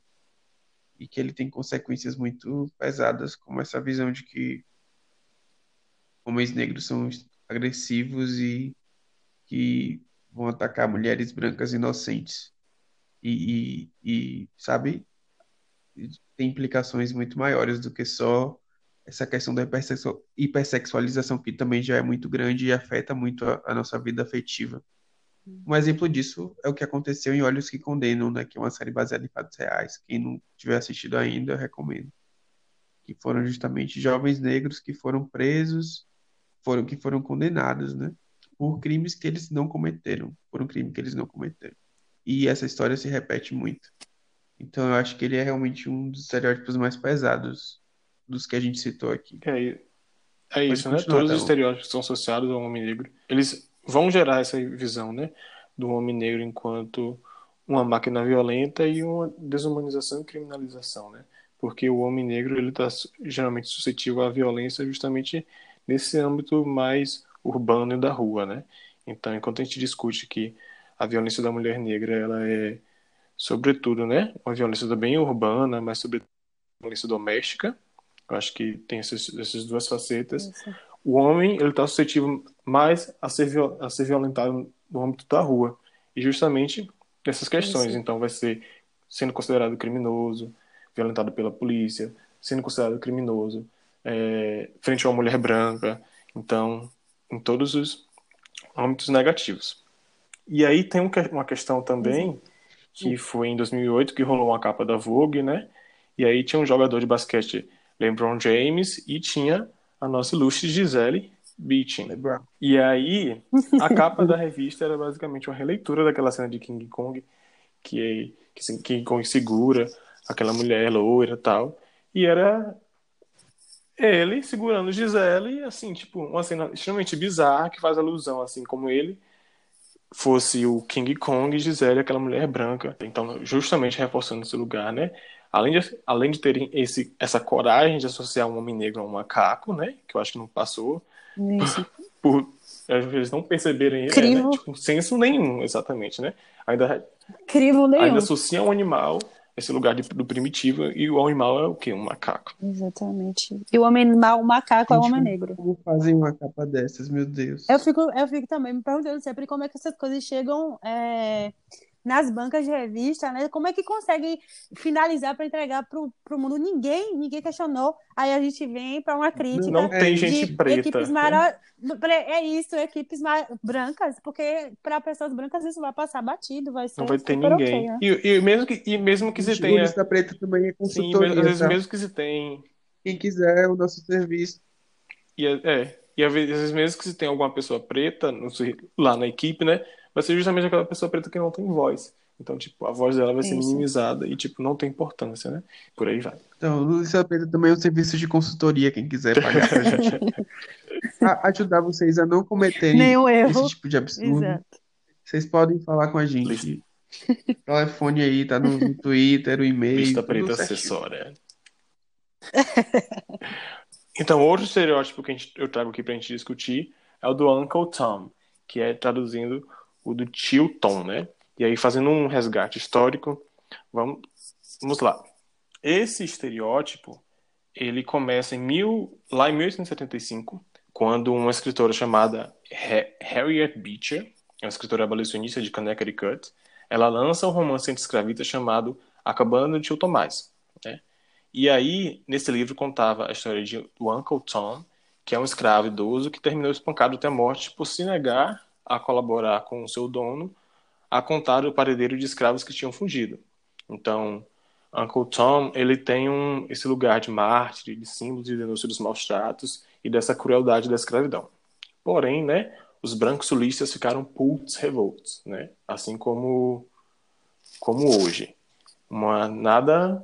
e que ele tem consequências muito pesadas, como essa visão de que homens negros são agressivos e que vão atacar mulheres brancas inocentes. E, e, e, sabe, tem implicações muito maiores do que só essa questão da hipersexualização, que também já é muito grande e afeta muito a, a nossa vida afetiva. Um exemplo disso é o que aconteceu em Olhos que Condenam, né, que é uma série baseada em fatos reais. Quem não tiver assistido ainda, eu recomendo. Que foram justamente jovens negros que foram presos foram que foram condenados, né, por crimes que eles não cometeram, por um crime que eles não cometeram. E essa história se repete muito. Então eu acho que ele é realmente um dos estereótipos mais pesados dos que a gente citou aqui. É, é isso, né? Todos os estereótipos que são associados ao homem negro, eles vão gerar essa visão, né, do homem negro enquanto uma máquina violenta e uma desumanização e criminalização, né? Porque o homem negro ele está geralmente suscetível à violência justamente nesse âmbito mais urbano e da rua, né? Então, enquanto a gente discute que a violência da mulher negra, ela é, sobretudo, né, uma violência bem urbana, mas sobretudo violência doméstica, eu acho que tem esses, essas duas facetas. Isso. O homem, ele está suscetível mais a ser, a ser violentado no âmbito da rua. E justamente essas questões. Isso. Então, vai ser sendo considerado criminoso, violentado pela polícia, sendo considerado criminoso, é, frente a uma mulher branca. Então, em todos os âmbitos negativos. E aí tem uma questão também que foi em 2008 que rolou uma capa da Vogue, né? E aí tinha um jogador de basquete, LeBron James, e tinha a nossa ilustre Gisele Bündchen. LeBron. E aí, a capa da revista era basicamente uma releitura daquela cena de King Kong, que, que King Kong segura aquela mulher loira e tal. E era ele segurando Gisele, assim, tipo, uma cena extremamente bizarra que faz alusão, assim, como ele fosse o King Kong e Gisele, aquela mulher branca. Então, justamente reforçando esse lugar, né? Além de, além de terem esse, essa coragem de associar um homem negro a um macaco, né? Que eu acho que não passou. Isso. Por às vezes não perceberem ele, Crivo. né? Tipo, senso nenhum, exatamente, né? Ainda, Crivo nenhum. ainda associa um animal, esse lugar de- do primitivo, e o animal é o quê? Um macaco. Exatamente. E o homem mal, o macaco é o Gente, homem negro. Como fazem uma capa dessas, meu Deus? Eu fico, eu fico também me perguntando sempre como é que essas coisas chegam é, nas bancas de revista, né? Como é que conseguem finalizar para entregar pro, pro mundo? Ninguém, ninguém questionou. Aí a gente vem para uma crítica Não tem É, gente de preta. equipes né? mara... É isso, equipes ma- brancas, porque para pessoas brancas isso vai passar batido, vai ser Não vai ter ninguém. ok, né? e, e mesmo que, e mesmo que se o tenha. Lista Preta também é Sim, consultoria, às vezes tá? mesmo que se tem. Quem quiser o nosso serviço. E, é, e às vezes mesmo que se tem alguma pessoa preta lá na equipe, né? Vai ser justamente aquela pessoa preta que não tem voz. Então, tipo, a voz dela vai ser Isso. minimizada e, tipo, não tem importância, né? Por aí vai. Então, o Lista Preta também é um serviço de consultoria, quem quiser pagar pra gente. A- ajudar vocês a não cometerem Nenhum erro. esse tipo de absurdo. Exato. Vocês podem falar com a gente. O telefone aí tá no, no Twitter, o e-mail, Lista preta acessória. Então, outro estereótipo que a gente- eu trago aqui pra gente discutir é o do Uncle Tom, que é traduzindo o do tio Tom, né? E aí, fazendo um resgate histórico, vamos, vamos lá. Esse estereótipo, ele começa em mil, lá em 1875, quando uma escritora chamada Ha- Harriet Beecher, uma escritora abolicionista de Connecticut, ela lança um romance anti-escravista chamado A Cabana do Tio Tomás, né? E aí, nesse livro, contava a história de, Uncle Tom, que é um escravo idoso que terminou espancado até a morte por se negar a colaborar com o seu dono a contar o paredeiro de escravos que tinham fugido. Então, Uncle Tom, ele tem um, esse lugar de mártir, de símbolo de denúncia dos maus tratos e dessa crueldade da escravidão. Porém, né, os brancos sulistas ficaram pults revolts, né? Assim como como hoje. Uma nada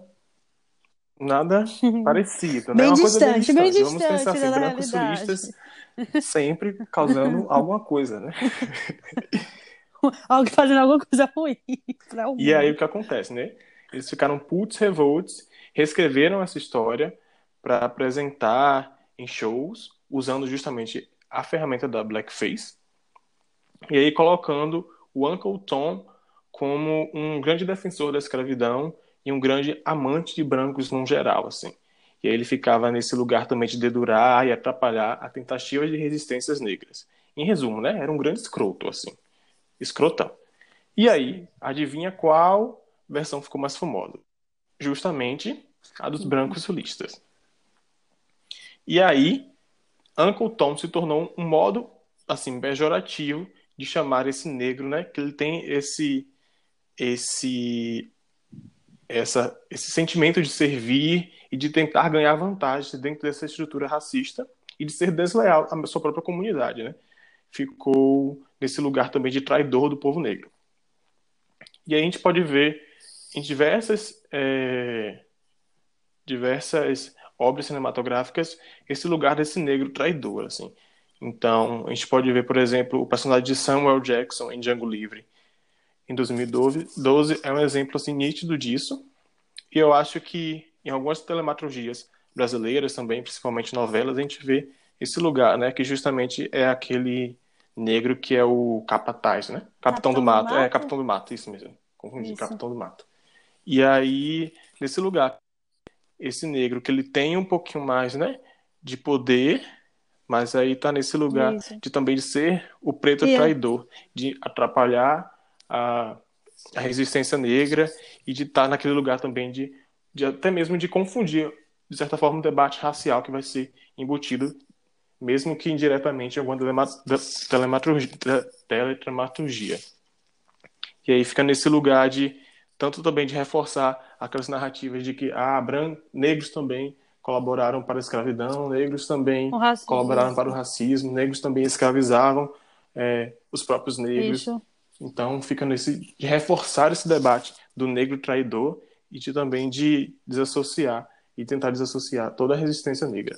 nada parecido, né? Bem Uma coisa bem distante, bem distante. Vamos distante pensar assim, brancos realidade. sulistas sempre causando alguma coisa, né? Alguém fazendo alguma coisa ruim para o E aí o que acontece, né? Eles ficaram putz revolts, reescreveram essa história para apresentar em shows, usando justamente a ferramenta da blackface, e aí colocando o Uncle Tom como um grande defensor da escravidão e um grande amante de brancos no geral, assim. E aí ele ficava nesse lugar também de dedurar e atrapalhar a tentativa de resistências negras. Em resumo, né? Era um grande escroto, assim. Escrotão. E aí, adivinha qual versão ficou mais famosa? Justamente a dos brancos sulistas. E aí, Uncle Tom se tornou um modo, assim, pejorativo de chamar esse negro, né? Que ele tem esse esse essa, esse sentimento de servir e de tentar ganhar vantagem dentro dessa estrutura racista e de ser desleal à sua própria comunidade, né? Ficou nesse lugar também de traidor do povo negro. E aí a gente pode ver em diversas é, diversas obras cinematográficas esse lugar desse negro traidor, assim. Então, a gente pode ver, por exemplo, o personagem de Samuel Jackson em Django Livre, em 2012, 12, é um exemplo assim nítido disso. E eu acho que em algumas telematurgias brasileiras também, principalmente novelas, a gente vê esse lugar, né, que justamente é aquele negro que é o capataz, né? Capitão, Capitão do do mato. É, Mato? Capitão do Mato, isso mesmo. Confundi, Isso. Capitão do Mato. E aí, nesse lugar, esse negro que ele tem um pouquinho mais, né, de poder, mas aí tá nesse lugar Isso. de também de ser o preto E é- traidor, de atrapalhar a, a resistência negra e de estar naquele lugar também de, de até mesmo de confundir, de certa forma, o debate racial que vai ser embutido, mesmo que indiretamente em alguma telema- de- telematurgia, te- teledramaturgia. E aí fica nesse lugar de tanto também de reforçar aquelas narrativas de que ah, negros também colaboraram para a escravidão, negros também colaboraram para o racismo, negros também escravizavam é, os próprios negros. Isso. Então fica nesse de reforçar esse debate do negro traidor e de também de desassociar e tentar desassociar toda a resistência negra.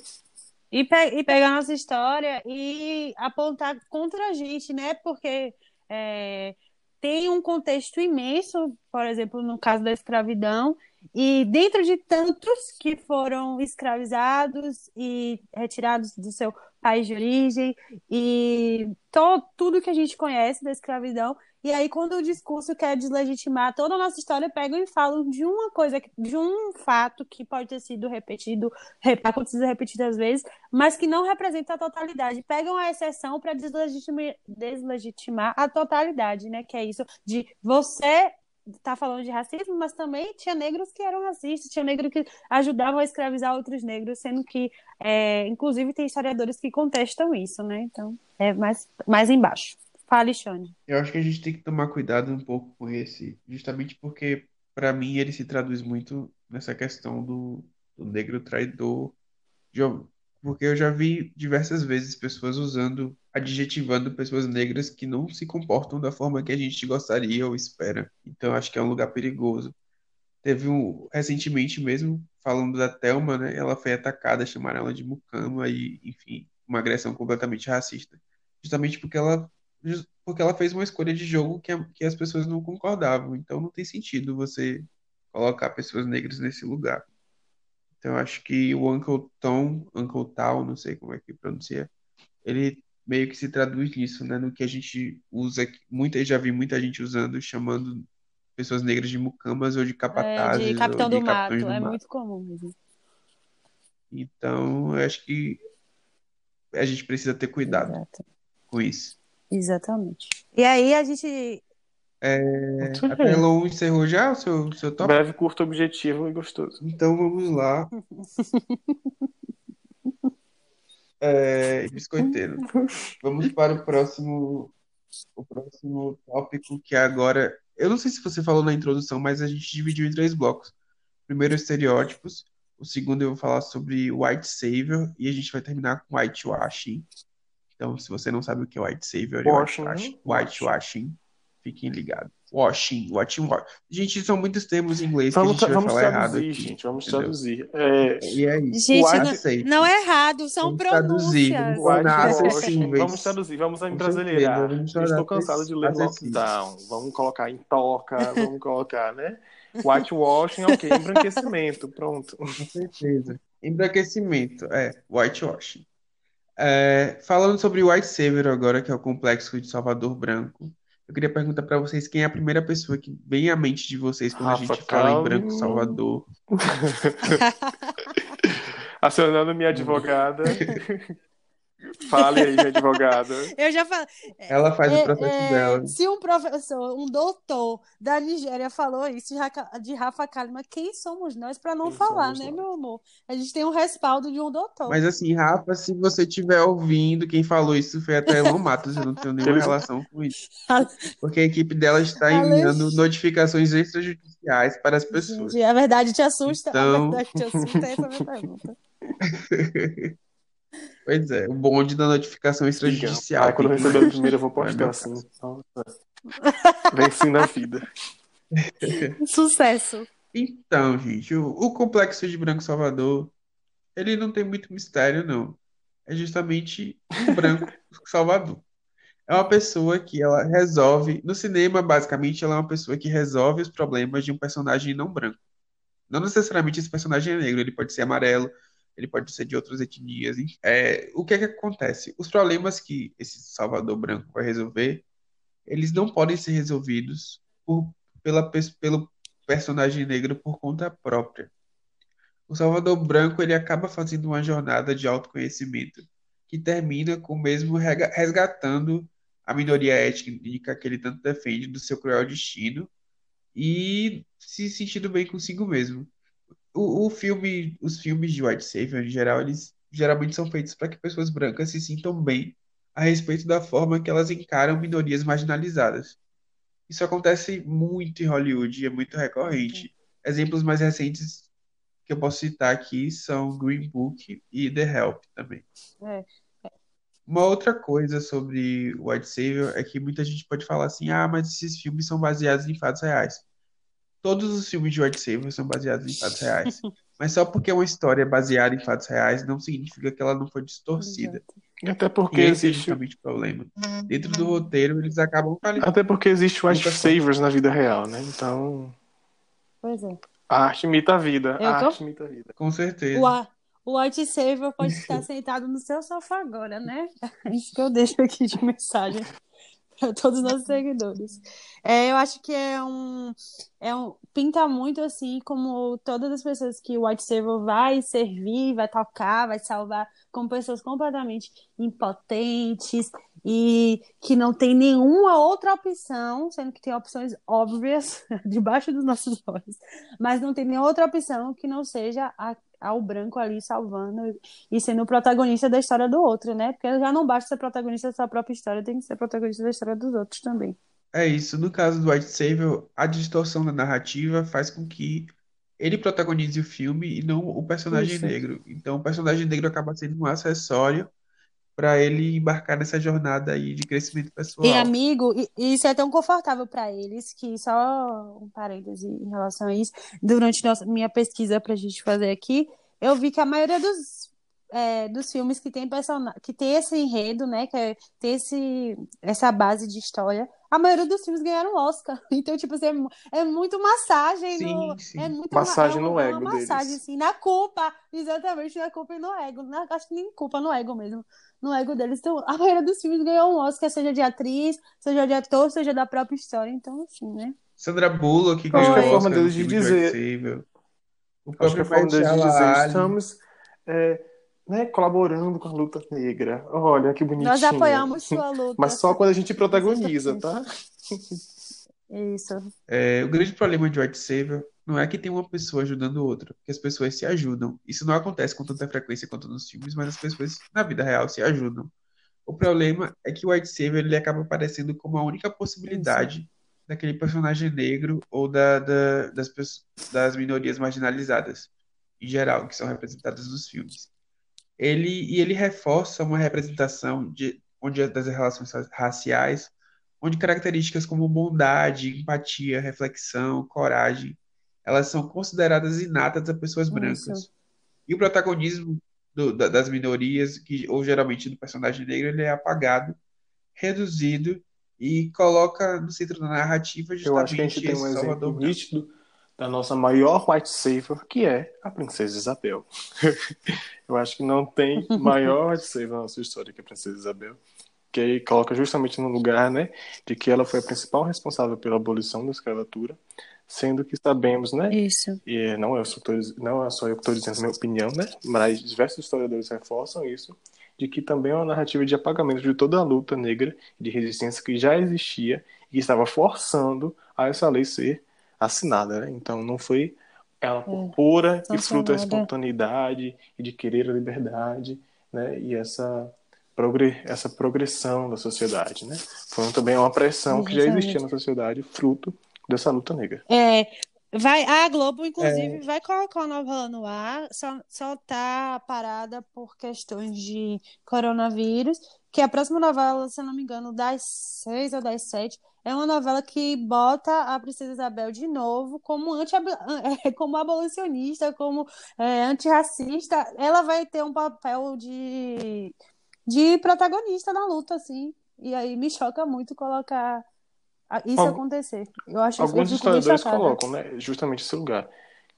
E, pe e pegar nossa história e apontar contra a gente, né? Porque é, tem um contexto imenso, por exemplo, no caso da escravidão, e dentro de tantos que foram escravizados e retirados do seu país de origem, e tudo que a gente conhece da escravidão, e aí, quando o discurso quer deslegitimar toda a nossa história, pegam e falam de uma coisa, de um fato que pode ter sido repetido, acontecido repetidas vezes, mas que não representa a totalidade. Pegam a exceção para deslegitimar, deslegitimar a totalidade, né? Que é isso de você tá falando de racismo, mas também tinha negros que eram racistas, tinha negros que ajudavam a escravizar outros negros, sendo que, é, inclusive, tem historiadores que contestam isso, né? Então, é mais, mais embaixo. Fale. Eu acho que a gente tem que tomar cuidado um pouco com esse, justamente porque, para mim, ele se traduz muito nessa questão do, do negro traidor. Porque eu já vi diversas vezes pessoas usando, adjetivando pessoas negras que não se comportam da forma que a gente gostaria ou espera. Então, acho que é um lugar perigoso. Teve um, recentemente mesmo, falando da Thelma, né? Ela foi atacada, chamaram ela de mucama e, enfim, uma agressão completamente racista. Justamente porque ela porque ela fez uma escolha de jogo que, que as pessoas não concordavam. Então não tem sentido você colocar pessoas negras nesse lugar. Então acho que o Uncle Tom, Uncle Tal, não sei como é que pronuncia, ele meio que se traduz nisso, né? No que a gente usa, muita, já vi muita gente usando, chamando pessoas negras de mucamas ou de capatazes. É, de capitão do, de mato, do é mato. muito comum mesmo. Então, eu acho que a gente precisa ter cuidado Exato. com isso. Exatamente. E aí a gente. É, a Pelon encerrou já o seu, seu top? Breve, curto, objetivo e gostoso. Então vamos lá. é, biscoiteiro. Vamos para o próximo, o próximo tópico, que é agora. Eu não sei se você falou na introdução, mas a gente dividiu em três blocos. Primeiro, estereótipos. O segundo, eu vou falar sobre white savior. E a gente vai terminar com whitewashing. Então, se você não sabe o que é white savior washing, whitewashing, whitewashing, fiquem ligados. Washing, washing, washing. Gente, são muitos termos em inglês vamos, que a gente vai falar traduzir, errado aqui. Gente, vamos entendeu? traduzir. É... E é isso. Gente, não, não, é errado, são vamos pronúncias. Traduzir, vamos traduzir, vamos embrasileirar. Estou cansado de ler lockdown. Vamos colocar em toca, vamos colocar, né? Whitewashing, ok, embranquecimento, pronto. Com certeza. Embranquecimento, é, whitewashing. É, falando sobre o White Savior agora, que é o complexo de Salvador Branco, eu queria perguntar para vocês quem é a primeira pessoa que vem à mente de vocês quando Rafa a gente fala em Branco Salvador. Acionando minha advogada. Fale aí, advogada. Eu já falei. Ela faz é, o processo é, dela. Se um professor, um doutor da Nigéria falou isso de Rafa Kalima, quem somos nós para não quem falar, né, nós? meu amor? A gente tem um respaldo de um doutor. Mas assim, Rafa, se você estiver ouvindo, quem falou isso foi até Elon Matos, eu não tenho nenhuma relação com isso. Porque a equipe dela está enviando notificações extrajudiciais para as pessoas. Gente, a verdade te assusta? Então... A verdade te assusta? Essa é a minha pergunta. Pois é, o bonde da notificação extrajudicial. Ah, quando eu receber a primeira, eu vou postar assim. Venci na vida. Sucesso. Então, gente, o, o, complexo de Branco Salvador, ele não tem muito mistério, não. É justamente um branco Salvador. É uma pessoa que ela resolve. No cinema, basicamente, ela é uma pessoa que resolve os problemas de um personagem não branco. Não necessariamente esse personagem é negro, ele pode ser amarelo, ele pode ser de outras etnias. É, o que é que acontece? Os problemas que esse Salvador Branco vai resolver, eles não podem ser resolvidos por, pela, pelo personagem negro por conta própria. O Salvador Branco ele acaba fazendo uma jornada de autoconhecimento que termina com mesmo resgatando a minoria étnica que ele tanto defende do seu cruel destino e se sentindo bem consigo mesmo o, o filme, os filmes de White Savior, em geral, eles geralmente são feitos para que pessoas brancas se sintam bem a respeito da forma que elas encaram minorias marginalizadas. Isso acontece muito em Hollywood e é muito recorrente. Exemplos mais recentes que eu posso citar aqui são Green Book e The Help também. É. Uma outra coisa sobre White Savior é que muita gente pode falar assim: ah, mas esses filmes são baseados em fatos reais. Todos os filmes de White Savior são baseados em fatos reais. Mas só porque uma história é baseada em fatos reais não significa que ela não foi distorcida. Até E porque esse é existe. justamente o problema. Dentro do roteiro, eles acabam falando. Até porque existe White Savers na vida real, né? Então. Pois é. A arte imita a vida. Eu A tô- arte imita a vida. Com certeza. O, a- o White Savior pode estar sentado no seu sofá agora, né? É isso que eu deixo aqui de mensagem para todos os nossos seguidores. É, eu acho que é um, é um. Pinta muito assim como todas as pessoas que o White Savior vai servir, vai tocar, vai salvar, como pessoas completamente impotentes e que não tem nenhuma outra opção, sendo que tem opções óbvias debaixo dos nossos olhos, mas não tem nenhuma outra opção que não seja a, ao branco ali salvando e sendo protagonista da história do outro, né? Porque já não basta ser protagonista da sua própria história, tem que ser protagonista da história dos outros também. É isso. No caso do White Savior, a distorção da narrativa faz com que ele protagonize o filme e não o personagem Isso. negro. Então, o personagem negro acaba sendo um acessório para ele embarcar nessa jornada aí de crescimento pessoal. E amigo, isso é tão confortável para eles que só um parêntese em relação a isso, durante nossa, minha pesquisa para a gente fazer aqui, eu vi que a maioria dos, é, dos filmes que tem persona que tem esse enredo, né, que é, tem esse, essa base de história, a maioria dos filmes ganharam Oscar. Então, tipo assim, é, é muito massagem no, Sim, sim. é muito Massagem ma- é no uma, é ego uma massagem deles. assim, na culpa, exatamente, na culpa e no ego. Na, acho que nem culpa no ego mesmo no ego deles. Então, a maioria dos filmes ganhou um Oscar, seja de atriz, seja de ator, seja da própria história. Então, assim, né? Sandra Bullock Acho ganhou que é a o forma Oscar no deles de filme de dizer-. O Acho que a forma deles de dizer, Ali. estamos é, né, colaborando com a luta negra. Olha que bonitinho. Nós apoiamos sua luta. Mas só quando a gente protagoniza, tá? Isso. É, o grande problema de White Savior não é que tem uma pessoa ajudando outra, porque as pessoas se ajudam. Isso não acontece com tanta frequência quanto nos filmes, mas as pessoas na vida real se ajudam. O problema é que o White Savior ele acaba aparecendo como a única possibilidade daquele personagem negro ou da, da- das, das minorias marginalizadas, em geral, que são representadas nos filmes. Ele, e ele reforça uma representação de, onde, das relações raciais, onde características como bondade, empatia, reflexão, coragem, elas são consideradas inatas a pessoas brancas. Isso. E o protagonismo do- da- das minorias, que, ou geralmente do personagem negro, ele é apagado, reduzido e coloca no centro da narrativa Eu acho que a justamente gente tem um esse exemplo Salvador branco. nítido da nossa maior White Savior, que é a Princesa Isabel. Eu acho que não tem maior White Savior na nossa história que a Princesa Isabel. Que aí coloca justamente no lugar, né, de que ela foi a principal responsável pela abolição da escravatura, sendo que sabemos, né, Isso. e não é, só não é só eu que estou dizendo a minha opinião, né? Mas diversos historiadores reforçam isso, de que também é uma narrativa de apagamento de toda a luta negra de resistência que já existia e que estava forçando a essa lei ser assinada, né? Então não foi ela por É, pura e fruto da espontaneidade e de querer a liberdade, né? E essa essa progressão da sociedade, né? Foi também uma pressão que já Exatamente. existia na sociedade, fruto dessa luta negra. É, vai, a Globo, inclusive, vai colocar a novela no ar, só, só tá parada por questões de coronavírus, que a próxima novela, se eu não me engano, das seis ou das sete, é uma novela que bota a Princesa Isabel de novo como, anti, como abolicionista, como é, antirracista. Ela vai ter um papel de, de protagonista na luta, assim. E aí me choca muito colocar isso Algu- acontecer. Eu acho Alguns historiadores colocam, né, justamente esse lugar,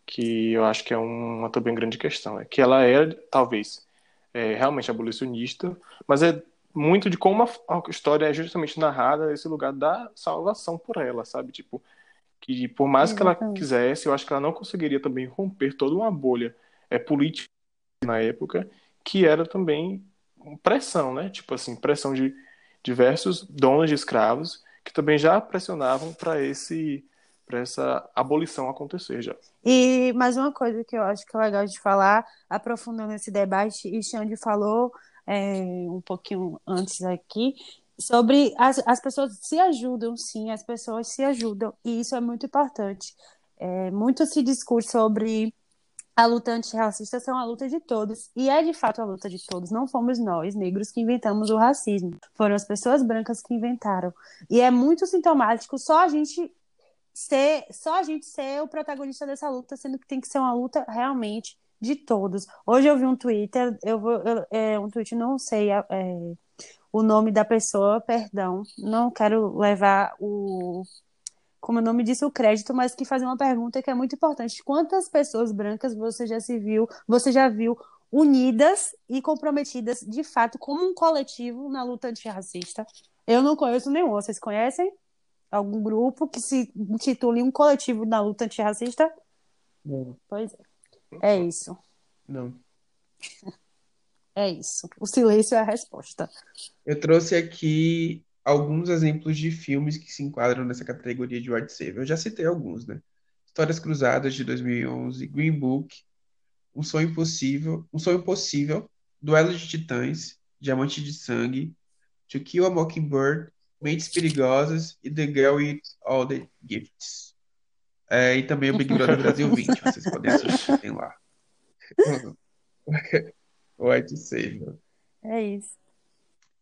que eu acho que é uma também grande questão, é que ela era, talvez, é, realmente abolicionista, mas é muito de como a, história é justamente narrada nesse lugar da salvação por ela, sabe? Tipo, que por mais que ela Exatamente. quisesse, eu acho que ela não conseguiria também romper toda uma bolha é, política na época, que era também pressão, né? Tipo assim, pressão de diversos donos de escravos que também já pressionavam para esse para essa abolição acontecer já. E mais uma coisa que eu acho que é legal de falar, aprofundando esse debate, e Xande falou é, um pouquinho antes aqui, sobre as, as pessoas se ajudam, sim, as pessoas se ajudam, e isso é muito importante. É, muito se discute sobre a luta antirracista ser uma luta de todos, e é de fato a luta de todos. Não fomos nós, negros, que inventamos o racismo, foram as pessoas brancas que inventaram. E é muito sintomático só a gente ser, só a gente ser o protagonista dessa luta, sendo que tem que ser uma luta realmente de todos. Hoje eu vi um Twitter, eu vou, eu, é, um tweet, não sei é, o nome da pessoa, perdão, não quero levar o como o nome disse, o crédito, mas que fazia uma pergunta que é muito importante. Quantas pessoas brancas você já se viu, você já viu unidas e comprometidas de fato como um coletivo na luta antirracista? Eu não conheço nenhum. Vocês conhecem algum grupo que se intitule um coletivo na luta antirracista? Não. Pois é. É isso. Não. É isso. O silêncio é a resposta. Eu trouxe aqui alguns exemplos de filmes que se enquadram nessa categoria de white savior. Eu já citei alguns, né? Histórias Cruzadas de 2011, Green Book, Um Sonho Impossível, Um Sonho Impossível, Duelo de Titãs, Diamante de Sangue, To Kill a Mockingbird, Mentes Perigosas e The Girl with All the Gifts. É, e também o Big Brother Brasil 20, vocês podem assistir, tem lá. White Savior. É isso.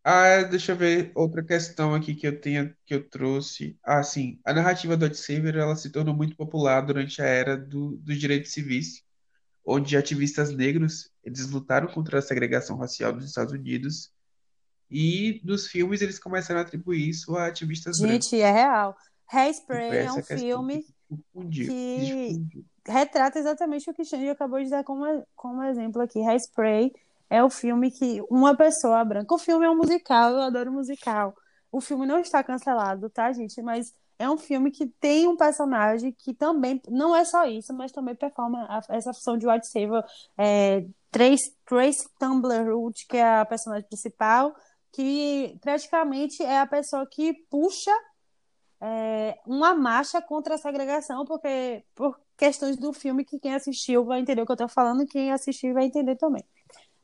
Ah, deixa eu ver outra questão aqui que eu tenho que eu trouxe. Ah, sim, a narrativa do Savior ela se tornou muito popular durante a era do, dos direitos civis, onde ativistas negros eles lutaram contra a segregação racial dos Estados Unidos e dos filmes eles começaram a atribuir isso a ativistas brancos. Gente, é real. Hairspray Foi é essa um questão filme que confundiu, que difundiu. retrata exatamente o que Xande acabou de dar como, como exemplo aqui. Hairspray é o filme que uma pessoa branca. O filme é um musical, eu adoro musical. O filme não está cancelado, tá, gente? Mas é um filme que tem um personagem que também, não é só isso, mas também performa a- essa função de White Savior. É, Trace, Trace Tumbler Root, que é a personagem principal, que praticamente é a pessoa que puxa é, uma marcha contra a segregação, porque por questões do filme que quem assistiu vai entender o que eu tô falando, quem assistir vai entender também.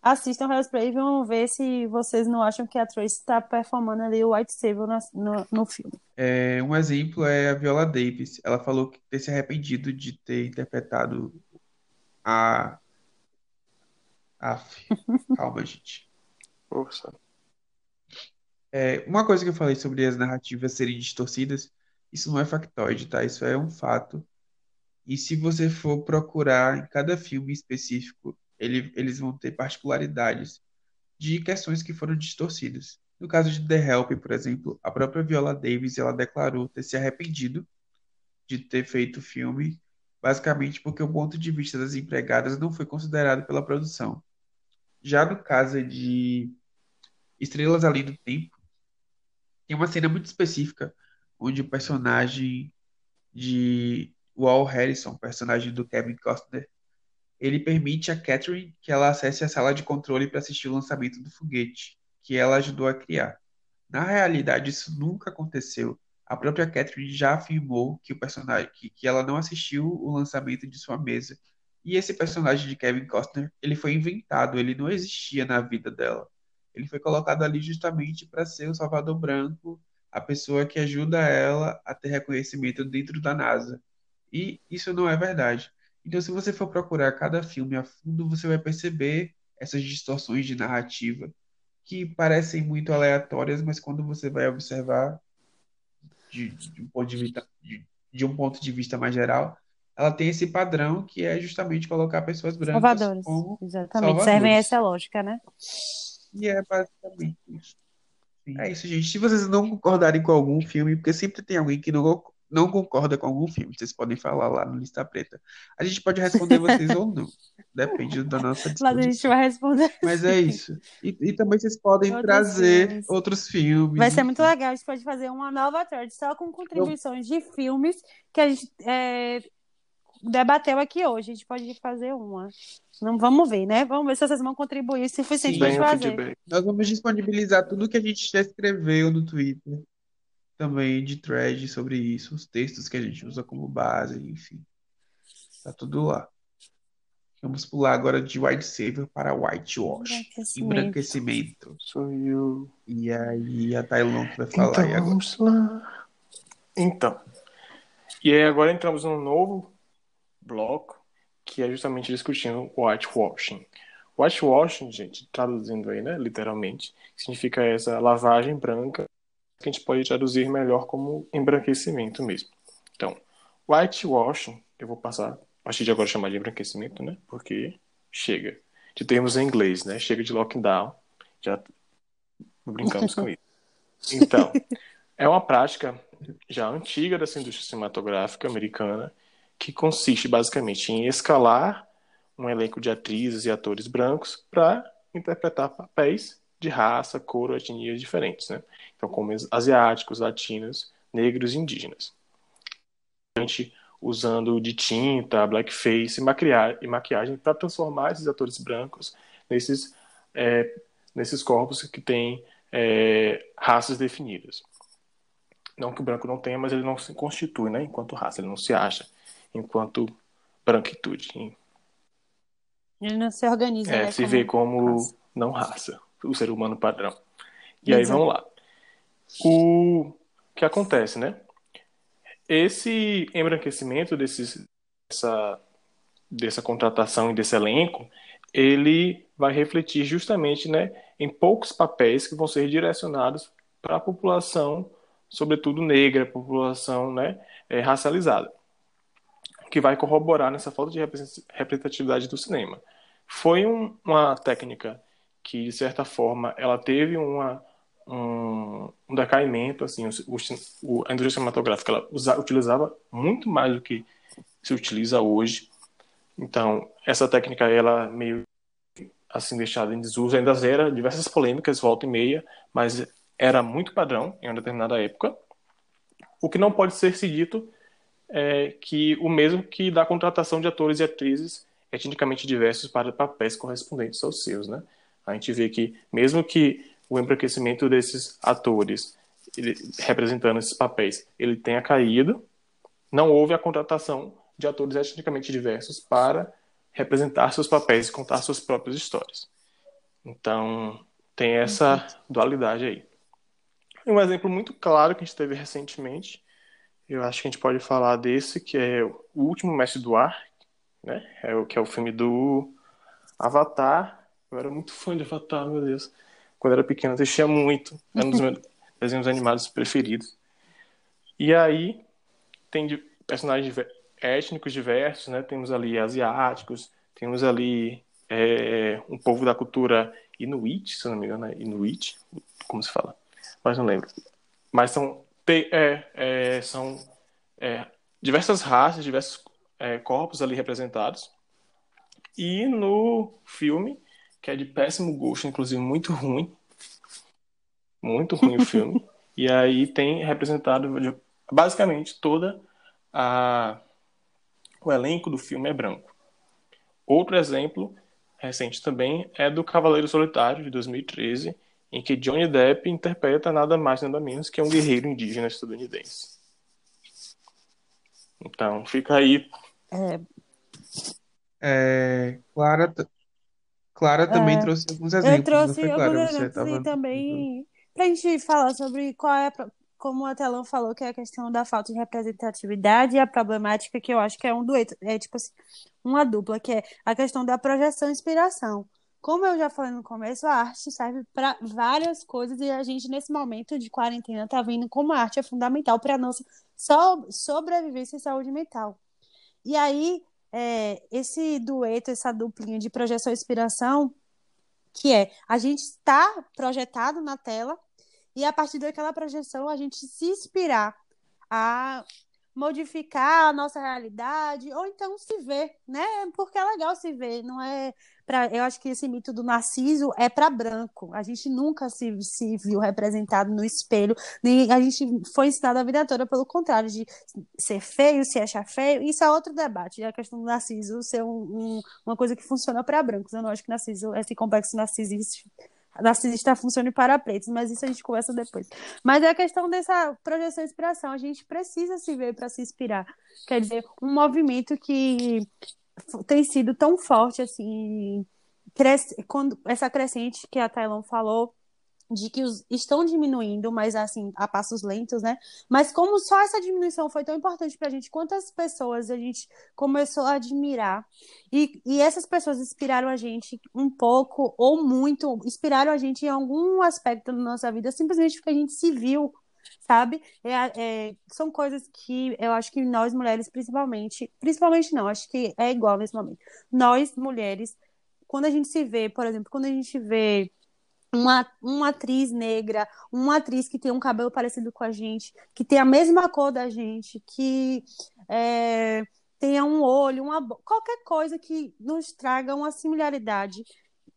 Assistam Hairspray e vão ver se vocês não acham que a Trace está performando ali o White Savior na- no, no filme. É, um exemplo é a Viola Davis. Ela falou que ter se arrependido de ter interpretado a. Aff, calma, gente. Força. É, uma coisa que eu falei sobre as narrativas serem distorcidas, isso não é factoide, tá? Isso é um fato. E se você for procurar em cada filme específico, ele- eles vão ter particularidades de questões que foram distorcidas. No caso de The Help, por exemplo, a própria Viola Davis, ela declarou ter se arrependido de ter feito o filme, basicamente porque o ponto de vista das empregadas não foi considerado pela produção. Já no caso de Estrelas Além do Tempo, tem uma cena muito específica onde o personagem de Wal Harrison, personagem do Kevin Costner, ele permite a Catherine que ela acesse a sala de controle para assistir o lançamento do foguete que ela ajudou a criar. Na realidade, isso nunca aconteceu. A própria Catherine já afirmou que o personagem que, que ela não assistiu o lançamento de sua mesa. E esse personagem de Kevin Costner, ele foi inventado, ele não existia na vida dela. Ele foi colocado ali justamente para ser o Salvador Branco, a pessoa que ajuda ela a ter reconhecimento dentro da NASA. E isso não é verdade. Então, se você for procurar cada filme a fundo, você vai perceber essas distorções de narrativa que parecem muito aleatórias, mas quando você vai observar de, de um ponto de vista, de, um ponto de vista mais geral, ela tem esse padrão que é justamente colocar pessoas brancas Salvadores, como exatamente. salvadores. Servem essa lógica, né? e é basicamente isso. É isso, gente. Se vocês não concordarem com algum filme, porque sempre tem alguém que não, não concorda com algum filme, vocês podem falar lá no Lista Preta. A gente pode responder vocês ou não. Depende da nossa Mas a gente vai responder. Mas é isso. E, e também vocês podem Outros trazer filmes. outros filmes. Vai ser muito legal. A gente pode fazer uma nova thread só com contribuições de filmes que a gente é, debateu aqui hoje. A gente pode fazer uma. Não, vamos ver, né? Vamos ver se vocês vão contribuir o suficiente para fazer. Nós vamos disponibilizar tudo que a gente já escreveu no Twitter, também de thread sobre isso, os textos que a gente usa como base, enfim. Tá tudo lá. Vamos pular agora de white savior para whitewash. Embranquecimento. Embranquecimento. Sou eu. E aí a Tailon que vai falar Então, aí agora. vamos lá. Então. E aí agora entramos num novo bloco, que é justamente discutindo whitewashing. Whitewashing, gente, traduzindo aí, né, literalmente, significa essa lavagem branca, que a gente pode traduzir melhor como embranquecimento mesmo. Então, whitewashing, eu vou passar, a partir de agora chamar de embranquecimento, né, porque chega de termos em inglês, né, chega de lockdown, já brincamos com isso. Então, é uma prática já antiga dessa indústria cinematográfica americana, que consiste basicamente em escalar um elenco de atrizes e atores brancos para interpretar papéis de raça, cor ou etnias diferentes, né? Então, como asiáticos, latinos, negros e indígenas. Usando de tinta, blackface e maquia- maquiagem para transformar esses atores brancos nesses, é, nesses corpos que têm é, raças definidas. Não que o branco não tenha, mas ele não se constitui né, enquanto raça, ele não se acha enquanto branquitude. Ele não se organiza, É, né, se como vê como raça. não raça, o ser humano padrão. E aí Exato. vamos lá. O que acontece, né? Esse embranquecimento desses, dessa, dessa contratação e desse elenco, ele vai refletir justamente né, em poucos papéis que vão ser direcionados para a população, sobretudo negra, população né, é, racializada, que vai corroborar nessa falta de represent- representatividade do cinema. Foi um- uma técnica que, de certa forma, ela teve uma, um, um decaimento, assim, o, o- a indústria cinematográfica ela usa- utilizava muito mais do que se utiliza hoje. Então, essa técnica, ela meio assim deixada em desuso, ainda gera diversas polêmicas, volta e meia, mas era muito padrão em uma determinada época. O que não pode ser se dito é que o mesmo que da contratação de atores e atrizes etnicamente diversos para papéis correspondentes aos seus, né? A gente vê que mesmo que o embranquecimento desses atores ele- representando esses papéis, ele tenha caído, não houve a contratação de atores etnicamente diversos para representar seus papéis e contar suas próprias histórias. Então, tem essa dualidade aí. Um exemplo muito claro que a gente teve recentemente, eu acho que a gente pode falar desse, que é o último Mestre do Ar, né? É o que é o filme do Avatar. Eu era muito fã de Avatar, meu Deus. Quando eu era pequeno, eu assistia muito. Era um dos meus desenhos animados preferidos. E aí, tem personagens étnicos diversos, né? Temos ali asiáticos, temos ali é, um povo da cultura Inuit, se não me engano, é Inuit, como se fala? Mas não lembro. Mas são, é, é, são é, diversas raças, diversos é, corpos ali representados. E no filme, que é de péssimo gosto, inclusive muito ruim, muito ruim o filme. E aí tem representado basicamente toda a o elenco do filme é branco. Outro exemplo recente também é do Cavaleiro Solitário de 2013, em que Johnny Depp interpreta nada mais nada menos que um guerreiro indígena estadunidense. Então, fica aí É, É, Clara, Clara também trouxe alguns eu exemplos, não trouxe foi, alguns Clara? Você exemplos tava... e também pra gente falar sobre qual é, a como a Telão falou, que é a questão da falta de representatividade e a problemática que eu acho que é um dueto, é tipo assim, uma dupla, que é a questão da projeção e inspiração. Como eu já falei no começo, a arte serve para várias coisas e a gente, nesse momento de quarentena, tá vendo como a arte é fundamental para a nossa so- sobrevivência e saúde mental. E aí, é, esse dueto, essa duplinha de projeção e inspiração, que é a gente está projetado na tela e a partir daquela projeção a gente se inspirar a modificar a nossa realidade ou então se ver, né? Porque é legal se ver, não é para eu acho que esse mito do Narciso é para branco. A gente nunca se, se viu representado no espelho, nem a gente foi ensinado a vida toda pelo contrário de ser feio, se achar feio. Isso é outro debate, a questão do Narciso ser um, um, uma coisa que funciona para brancos. Eu não acho que Narciso, esse complexo narcisista narcisista funcione para pretos, mas isso a gente conversa depois. Mas é a questão dessa projeção e inspiração. A gente precisa se ver para se inspirar. Quer dizer, um movimento que tem sido tão forte assim, cresce, quando, essa crescente que a Tailon falou de que os, estão diminuindo, mas assim, a passos lentos, né? Mas como só essa diminuição foi tão importante para a gente, quantas pessoas a gente começou a admirar e, e essas pessoas inspiraram a gente um pouco ou muito, inspiraram a gente em algum aspecto da nossa vida, simplesmente porque a gente se viu sabe? É, é, são coisas que eu acho que nós mulheres, principalmente, principalmente não, acho que é igual nesse momento. Nós mulheres, quando a gente se vê, por exemplo, quando a gente vê uma, uma atriz negra, uma atriz que tem um cabelo parecido com a gente, que tem a mesma cor da gente, que é, tenha um olho, uma qualquer coisa que nos traga uma similaridade.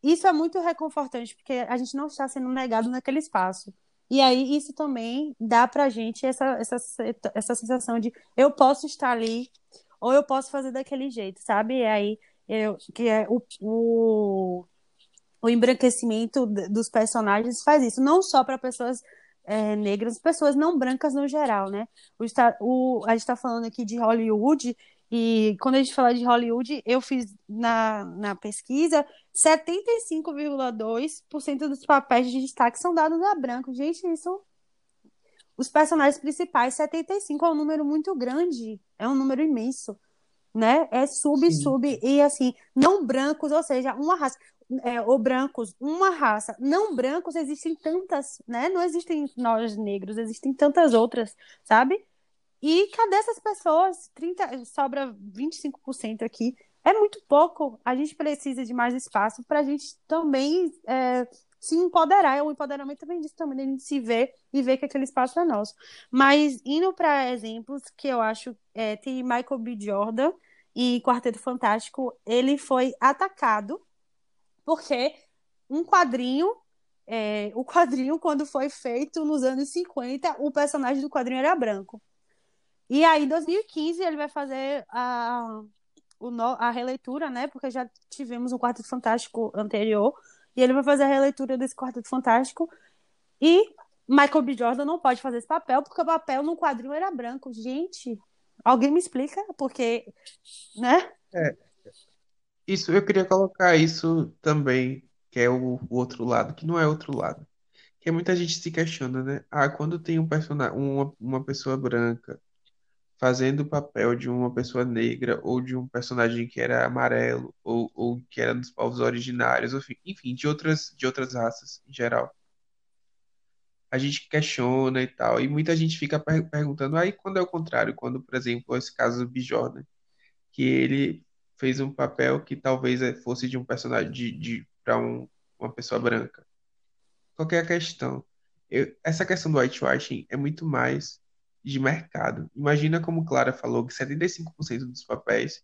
Isso é muito reconfortante, porque a gente não está sendo negado naquele espaço. E aí isso também dá pra gente essa, essa, essa sensação de eu posso estar ali ou eu posso fazer daquele jeito, sabe? E aí eu, que é o, o, o embranquecimento dos personagens faz isso, não só para pessoas é, negras, pessoas não brancas no geral, né? O, o, a gente está falando aqui de Hollywood e quando a gente fala de Hollywood, eu fiz na, na pesquisa 75,2% dos papéis de destaque são dados a branco. Gente, isso. Os personagens principais, 75 é um número muito grande, é um número imenso, né? É sub, Sim. sub, e assim, não brancos, ou seja, uma raça. É, ou brancos, uma raça. Não brancos existem tantas, né? Não existem nós negros, existem tantas outras, sabe? E cadê essas pessoas? 30, sobra 25% aqui. É muito pouco. A gente precisa de mais espaço para a gente também é, se empoderar. O empoderamento também disso também, a gente se ver e ver que aquele espaço é nosso. Mas indo para exemplos que eu acho é, tem Michael B. Jordan e Quarteto Fantástico, ele foi atacado porque um quadrinho é, o quadrinho, quando foi feito nos anos 50, o personagem do quadrinho era branco. E aí, em 2015, ele vai fazer a, a releitura, né? Porque já tivemos um Quarteto Fantástico anterior. E ele vai fazer a releitura desse Quarteto Fantástico. E Michael B. Jordan não pode fazer esse papel, porque o papel no quadrinho era branco. Gente, alguém me explica? Porque, né? É, isso, eu queria colocar isso também, que é o, o outro lado, que não é outro lado. Que muita gente se questiona, né? Ah, quando tem um personagem, uma, uma pessoa branca fazendo o papel de uma pessoa negra ou de um personagem que era amarelo ou, ou que era dos povos originários, enfim, de outras, de outras raças em geral. A gente questiona e tal, e muita gente fica per perguntando, aí quando é o contrário, quando, por exemplo, esse caso do Bjorn, que ele fez um papel que talvez fosse de um personagem de, de para um, uma pessoa branca. Qual é a questão? Eu, essa questão do whitewashing é muito mais de mercado. Imagina como Clara falou que 75% dos papéis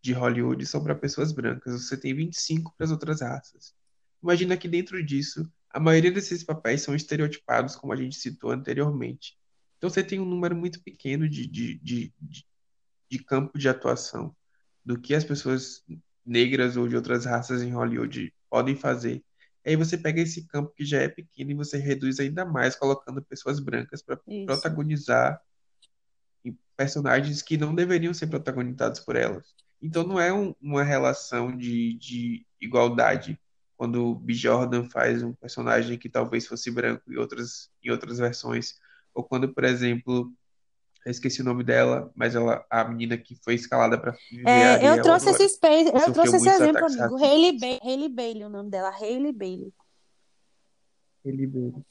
de Hollywood são para pessoas brancas, você tem 25 para as outras raças. Imagina que dentro disso, a maioria desses papéis são estereotipados, como a gente citou anteriormente. Então você tem um número muito pequeno de, de, de, de, de campo de atuação do que as pessoas negras ou de outras raças em Hollywood podem fazer Aí você pega esse campo que já é pequeno e você reduz ainda mais, colocando pessoas brancas para protagonizar personagens que não deveriam ser protagonizados por elas. Então não é um, uma relação de, de igualdade quando o B. Jordan faz um personagem que talvez fosse branco em outras, em outras versões, ou quando, por exemplo, eu esqueci o nome dela, mas ela, a menina que foi escalada para é, eu trouxe esse space, eu trouxe esse exemplo, amigo. Hailey, ba Hailey Bailey, o nome dela, Hailey Bailey. Hailey Bailey.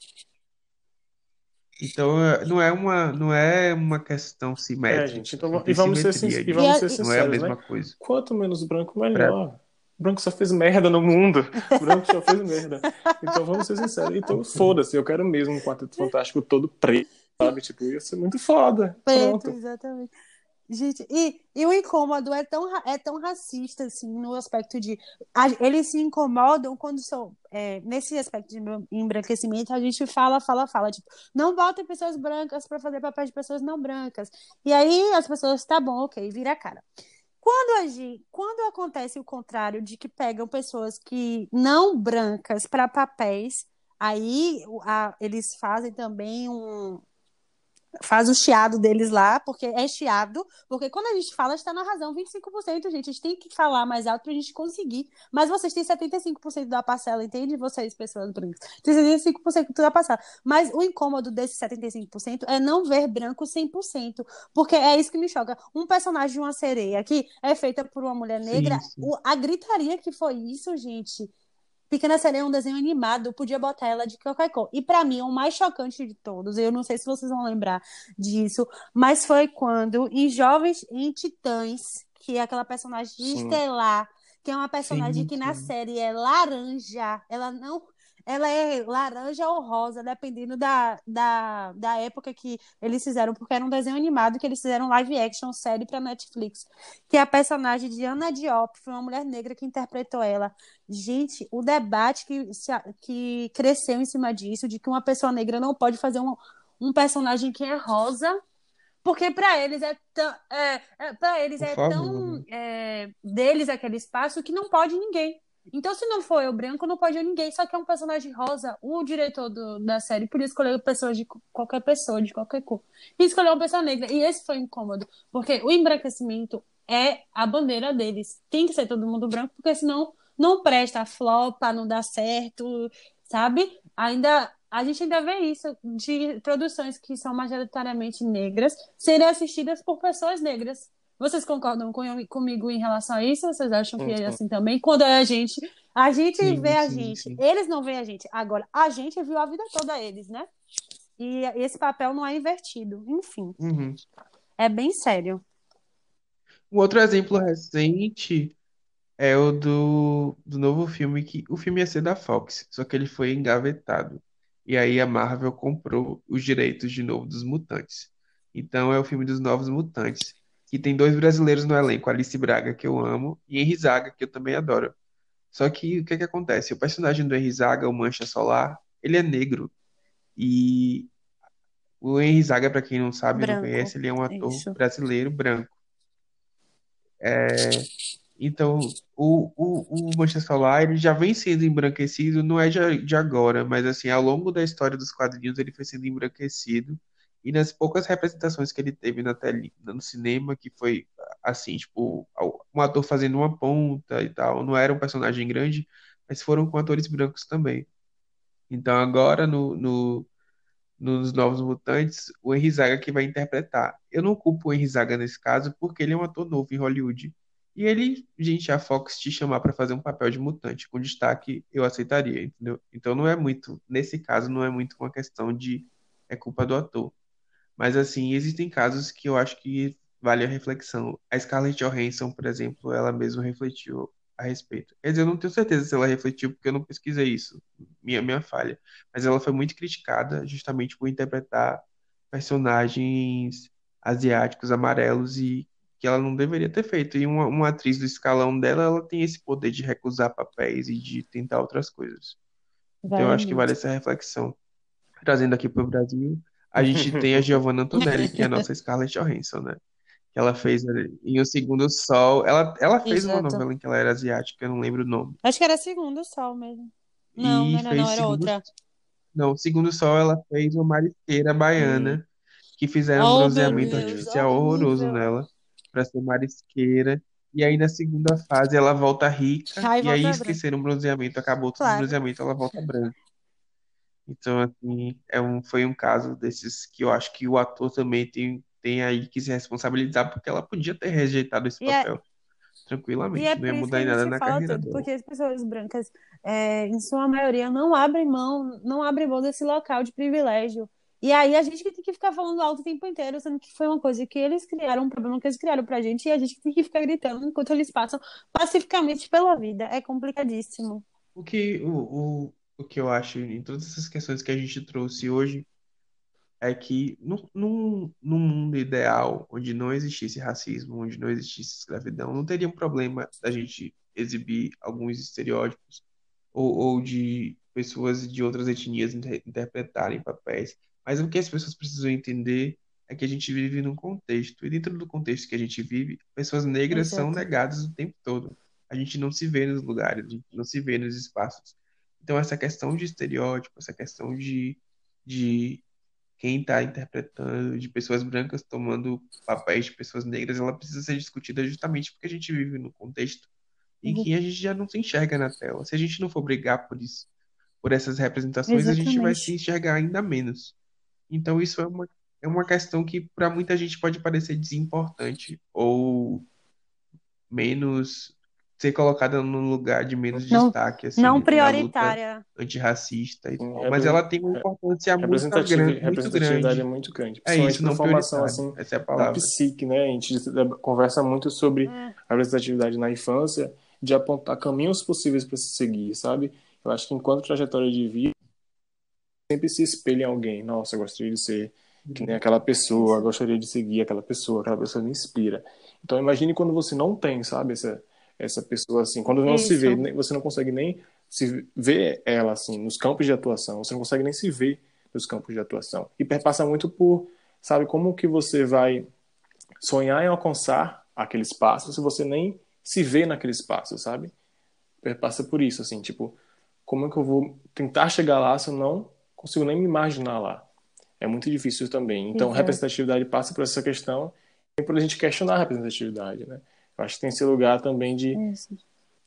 Então, é, não é uma, não é uma questão simétrica. É, gente, então, e vamos ser, e vamos ser sinceros, não é a mesma né? coisa. Quanto menos branco, melhor. Pra... Branco só fez merda no mundo. Branco só fez merda. Então vamos ser sinceros. Então foda-se, eu quero mesmo um Quarteto Fantástico todo preto sabe? Tipo, ia ser muito foda. Preto, Pronto. exatamente. Gente, e, e o incômodo é tão, é tão racista, assim, no aspecto de. A, eles se incomodam quando são. É, nesse aspecto de embranquecimento, a gente fala, fala, fala. Tipo, não botem pessoas brancas para fazer papel de pessoas não brancas. E aí as pessoas, tá bom, ok, vira a cara. Quando, agir, quando acontece o contrário, de que pegam pessoas que não brancas para papéis, aí a, eles fazem também um, faz o chiado deles lá, porque é chiado, porque quando a gente fala, está na razão, 25%, gente, a gente tem que falar mais alto para a gente conseguir, mas vocês têm 75% da parcela, entende? Vocês, pessoas brancas, tem 75% da parcela, mas o incômodo desse 75% é não ver branco 100%, porque é isso que me choca, um personagem de uma sereia aqui é feita por uma mulher negra, Sim, sim. a gritaria que foi isso, gente, Pequena Sereia é um desenho animado, podia botar ela de qualquer cor. E pra mim, o mais chocante de todos, eu não sei se vocês vão lembrar disso, mas foi quando em Jovens em Titãs, que é aquela personagem Sim. estelar, que é uma personagem Sim, que na série é laranja, ela não ela é laranja ou rosa, dependendo da, da, da época que eles fizeram, porque era um desenho animado que eles fizeram live action, série pra Netflix. Que é a personagem de Ana Diop, foi uma mulher negra que interpretou ela. Gente, o debate que, que cresceu em cima disso, de que uma pessoa negra não pode fazer um, um personagem que é rosa, porque para eles é tão, é, é, para eles Por é favor. tão é, deles aquele espaço que não pode ninguém. Então, se não for eu branco, não pode eu ninguém. Só que é um personagem rosa. O diretor do- da série podia escolher pessoas de qualquer pessoa, de qualquer cor. E escolheu uma pessoa negra. E esse foi incômodo. Porque o embranquecimento é a bandeira deles. Tem que ser todo mundo branco, porque senão não presta, flopa, não dá certo, sabe? Ainda a gente ainda vê isso de produções que são majoritariamente negras serem assistidas por pessoas negras. Vocês concordam com- comigo em relação a isso? Vocês acham que é Sim. assim também? Quando é a gente, a gente Sim, vê a sim, gente, sim. eles não veem a gente. Agora, a gente viu a vida toda eles, né? E esse papel não é invertido. Enfim, Uhum. é bem sério. Um outro exemplo recente é o do, do novo filme que o filme ia ser da Fox, só que ele foi engavetado. E aí a Marvel comprou os direitos de novo dos Mutantes. Então é o filme dos Novos Mutantes, que tem dois brasileiros no elenco, Alice Braga, que eu amo, e Henry Zaga, que eu também adoro. Só que o que que acontece? O personagem do Henry Zaga, o Mancha Solar, ele é negro. E o Henry Zaga, para quem não sabe, não Branco, conhece, ele é um ator isso. brasileiro branco. Então, o, o, o Mancha Solar, ele já vem sendo embranquecido, não é de, de agora, mas assim, ao longo da história dos quadrinhos, ele foi sendo embranquecido. E nas poucas representações que ele teve na tele, no cinema, que foi assim, tipo, um ator fazendo uma ponta e tal, não era um personagem grande, mas foram com atores brancos também. Então, agora no, no, nos Novos Mutantes, o Henry Zaga que vai interpretar. Eu não culpo o Henry Zaga nesse caso, porque ele é um ator novo em Hollywood. E ele, gente, a Fox te chamar para fazer um papel de mutante com destaque, eu aceitaria, entendeu? Então não é muito, nesse caso, não é muito uma questão de é culpa do ator. Mas assim, existem casos que eu acho que vale a reflexão. A Scarlett Johansson, por exemplo, ela mesma refletiu a respeito. Quer dizer, eu não tenho certeza se ela refletiu, porque eu não pesquisei isso, minha, minha falha. Mas ela foi muito criticada justamente por interpretar personagens asiáticos amarelos e que ela não deveria ter feito. E uma, uma atriz do escalão dela, ela tem esse poder de recusar papéis e de tentar outras coisas. Então eu acho que vale essa reflexão. Trazendo aqui para o Brasil, a gente tem a Giovanna Antonelli, que é a nossa Scarlett Johansson, né? Que ela fez em O Segundo Sol. Ela, ela fez uma Exato. novela em que ela era asiática, eu não lembro o nome. Acho que era segundo sol mesmo. Não, E não, não, não, era Segundo outra. Não, Segundo Sol ela fez uma marisqueira baiana que fizeram um Oh, meu bronzeamento Deus, artificial horroroso nela para ser marisqueira. E aí na segunda fase ela volta rica e aí volta esqueceram o bronzeamento, acabou todo o Claro. bronzeamento, ela volta branca. Então assim, é um, foi um caso desses que eu acho que o ator também tem, tem aí que se responsabilizar porque ela podia ter rejeitado esse E é- papel tranquilamente, E é não por ia mudar nada na fala carreira tudo, dela. porque as pessoas brancas, é, em sua maioria, não abrem mão, não abrem mão desse local de privilégio. E aí a gente que tem que ficar falando alto o tempo inteiro, sendo que foi uma coisa que eles criaram, um problema que eles criaram pra gente, e a gente que tem que ficar gritando enquanto eles passam pacificamente pela vida. É complicadíssimo. O que, o, o, o que eu acho em todas essas questões que a gente trouxe hoje é que num, num, num mundo ideal, onde não existisse racismo, onde não existisse escravidão, não teria um problema da gente exibir alguns estereótipos ou, ou de pessoas de outras etnias inter- interpretarem papéis. Mas o que as pessoas precisam entender é que a gente vive num contexto, e dentro do contexto que a gente vive, pessoas negras são negadas o tempo todo. A gente não se vê nos lugares, a gente não se vê nos espaços. Então, essa questão de estereótipo, essa questão de, de quem está interpretando, de pessoas brancas tomando papéis de pessoas negras, ela precisa ser discutida justamente porque a gente vive num contexto em Uhum. que a gente já não se enxerga na tela. Se a gente não for brigar por isso, por essas representações, a gente vai se Exatamente. enxergar ainda menos. Então, isso é uma, é uma questão que para muita gente pode parecer desimportante ou menos ser colocada num lugar de menos Não- destaque, assim, Não luta prioritária. antirracista e tal. Mas ela tem uma importância muito Representativi- grande, muito representatividade é grande. muito grande. É isso, não formação assim, Essa é a da palavra. psique, né? A gente conversa muito sobre É. a representatividade na infância, de apontar caminhos possíveis para se seguir, sabe? Eu acho que enquanto trajetória de vida, sempre se espelha em alguém. Nossa, eu gostaria de ser que nem aquela pessoa, eu gostaria de seguir aquela pessoa, aquela pessoa me inspira. Então imagine quando você não tem, sabe, essa, essa pessoa assim, quando não se Isso. vê, nem- você não consegue nem se ver ela assim nos campos de atuação, você não consegue nem se ver nos campos de atuação. E perpassa muito por, sabe, como que você vai sonhar em alcançar aquele espaço se você nem se vê naquele espaço, sabe? Perpassa por isso, assim, tipo, como é que eu vou tentar chegar lá se eu não consigo nem me imaginar lá? É muito difícil também. Então, Exato. representatividade passa por essa questão e por a gente questionar a representatividade, né? Acho que tem esse lugar também de Isso.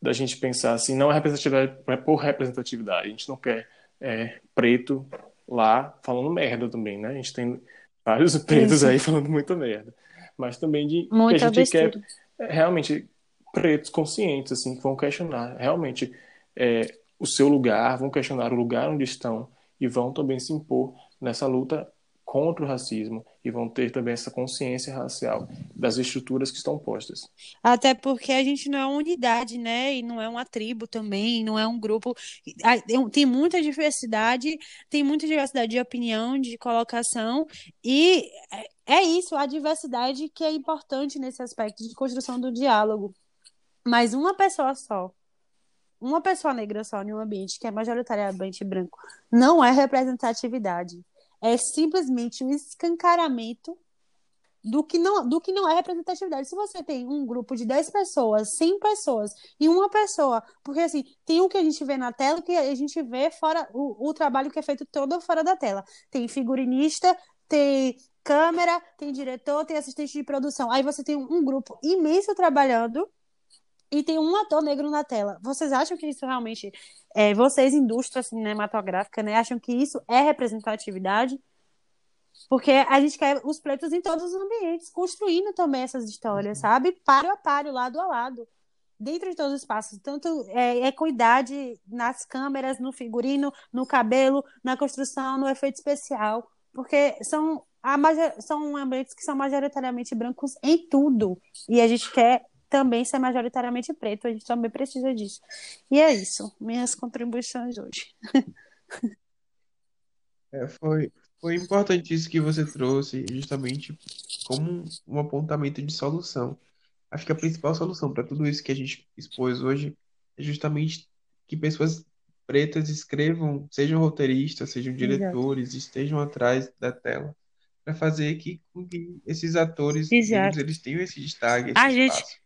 da gente pensar assim, não é representatividade é por representatividade. A gente não quer é, preto lá falando merda também, né? A gente tem vários pretos Isso. aí falando muita merda. Mas também de que a gente quer é, realmente pretos conscientes, assim, que vão questionar realmente é, o seu lugar, vão questionar o lugar onde estão e vão também se impor nessa luta contra o racismo e vão ter também essa consciência racial das estruturas que estão postas. Até porque a gente não é uma unidade, né? E não é uma tribo também, não é um grupo. Tem- Tem muita diversidade, tem muita diversidade de opinião, de colocação, e é- é isso, a diversidade que é importante nesse aspecto de construção do diálogo. Mas uma pessoa só, uma pessoa negra só em um ambiente que é majoritariamente branco, não é representatividade. É simplesmente um escancaramento do que não, do que não é representatividade. Se você tem um grupo de 10 pessoas, 100 pessoas e uma pessoa, porque assim, tem o que a gente vê na tela que a gente vê fora, o, o trabalho que é feito todo fora da tela. Tem figurinista, tem câmera, tem diretor, tem assistente de produção. Aí você tem um grupo imenso trabalhando e tem um ator negro na tela. Vocês acham que isso realmente, é, vocês, indústria cinematográfica, né, acham que isso é representatividade? Porque a gente quer os pretos em todos os ambientes, construindo também essas histórias, sabe? Páreo a páreo, lado a lado, dentro de todos os espaços. Tanto é, equidade nas câmeras, no figurino, no cabelo, na construção, no efeito especial. Porque são, a são ambientes que são majoritariamente brancos em tudo. E a gente quer também ser majoritariamente preto, a gente também precisa disso. E é isso, minhas contribuições hoje. É, foi, foi importante isso que você trouxe, justamente como um apontamento de solução. Acho que a principal solução para tudo isso que a gente expôs hoje é justamente que pessoas pretas escrevam, sejam roteiristas, sejam diretores, estejam atrás da tela, para fazer que, com que esses atores Exato. negros eles tenham esse destaque, esse A gente- espaço.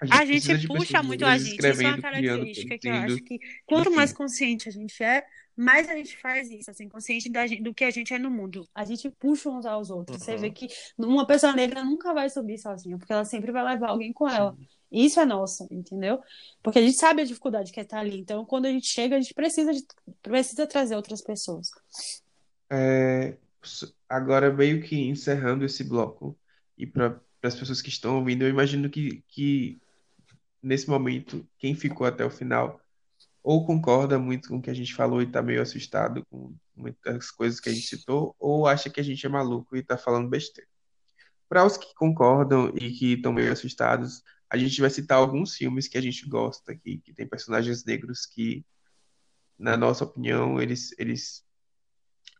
A gente precisa de puxa muito a gente. Isso é uma característica que eu acho que quanto mais consciente a gente é, mais a gente faz isso, assim, consciente da gente- do que a gente é no mundo. A gente puxa uns aos outros. Você Uhum. vê que uma pessoa negra nunca vai subir sozinha, porque ela sempre vai levar alguém com ela. Isso é nosso, entendeu? Porque a gente sabe a dificuldade que é estar ali. Então, quando a gente chega, a gente precisa, de, precisa trazer outras pessoas. É, agora, meio que encerrando esse bloco, e para as pessoas que estão ouvindo, eu imagino que, que nesse momento, quem ficou até o final, ou concorda muito com o que a gente falou e está meio assustado com muitas coisas que a gente citou, ou acha que a gente é maluco e está falando besteira. Para os que concordam e que estão meio assustados, a gente vai citar alguns filmes que a gente gosta, que, que tem personagens negros que, na nossa opinião, eles, eles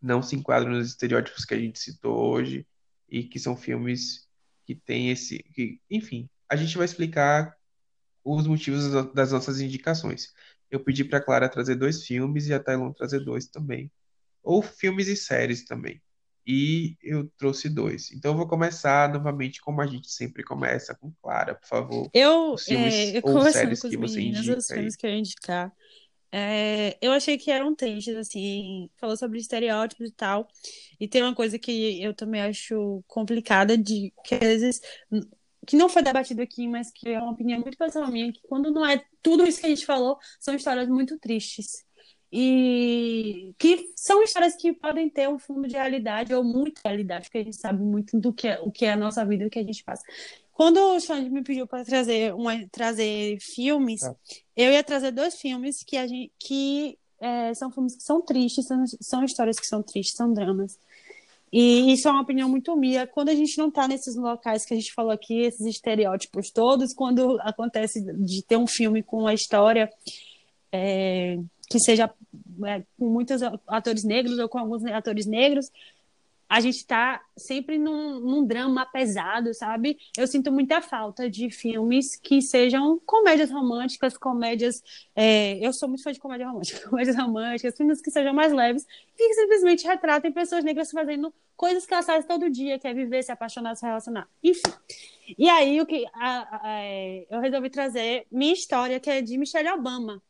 não se enquadram nos estereótipos que a gente citou hoje e que são filmes que têm esse, que, enfim, a gente vai explicar os motivos das- nossas indicações. Eu pedi para Clara trazer dois filmes e a Tailon trazer dois também, ou filmes e séries também. E eu trouxe dois. Então eu vou começar novamente como a gente sempre começa com Clara, por favor. Eu, Os filmes é, eu ou séries com os que você indica os filmes que eu ia indicar. É, eu achei que eram tristes, assim, falou sobre estereótipos e tal. E tem uma coisa que eu também acho complicada de que às vezes que não foi debatido aqui, mas que é uma opinião muito pessoal minha, que quando não é tudo isso que a gente falou, são histórias muito tristes. E que são histórias que podem ter um fundo de realidade ou muita realidade, porque a gente sabe muito do que é, o que é a nossa vida, o que a gente passa. Quando o Xande me pediu para trazer, uma, trazer filmes, é. eu ia trazer dois filmes que, a gente, que é, são filmes que são tristes, são, são histórias que são tristes, são dramas. E isso é uma opinião muito minha. Quando a gente não está nesses locais que a gente falou aqui, esses estereótipos todos, quando acontece de ter um filme com uma história é, que seja é, com muitos atores negros ou com alguns atores negros, a gente está sempre num, num, drama pesado, sabe? Eu sinto muita falta de filmes que sejam comédias românticas, comédias. É, eu sou muito fã de comédia romântica, comédias românticas, filmes que sejam mais leves e que simplesmente retratem pessoas negras fazendo coisas que elas fazem todo dia, que é viver, se apaixonar, se relacionar. Enfim. E aí o que a, a, é, eu resolvi trazer minha história, que é de Michelle Obama.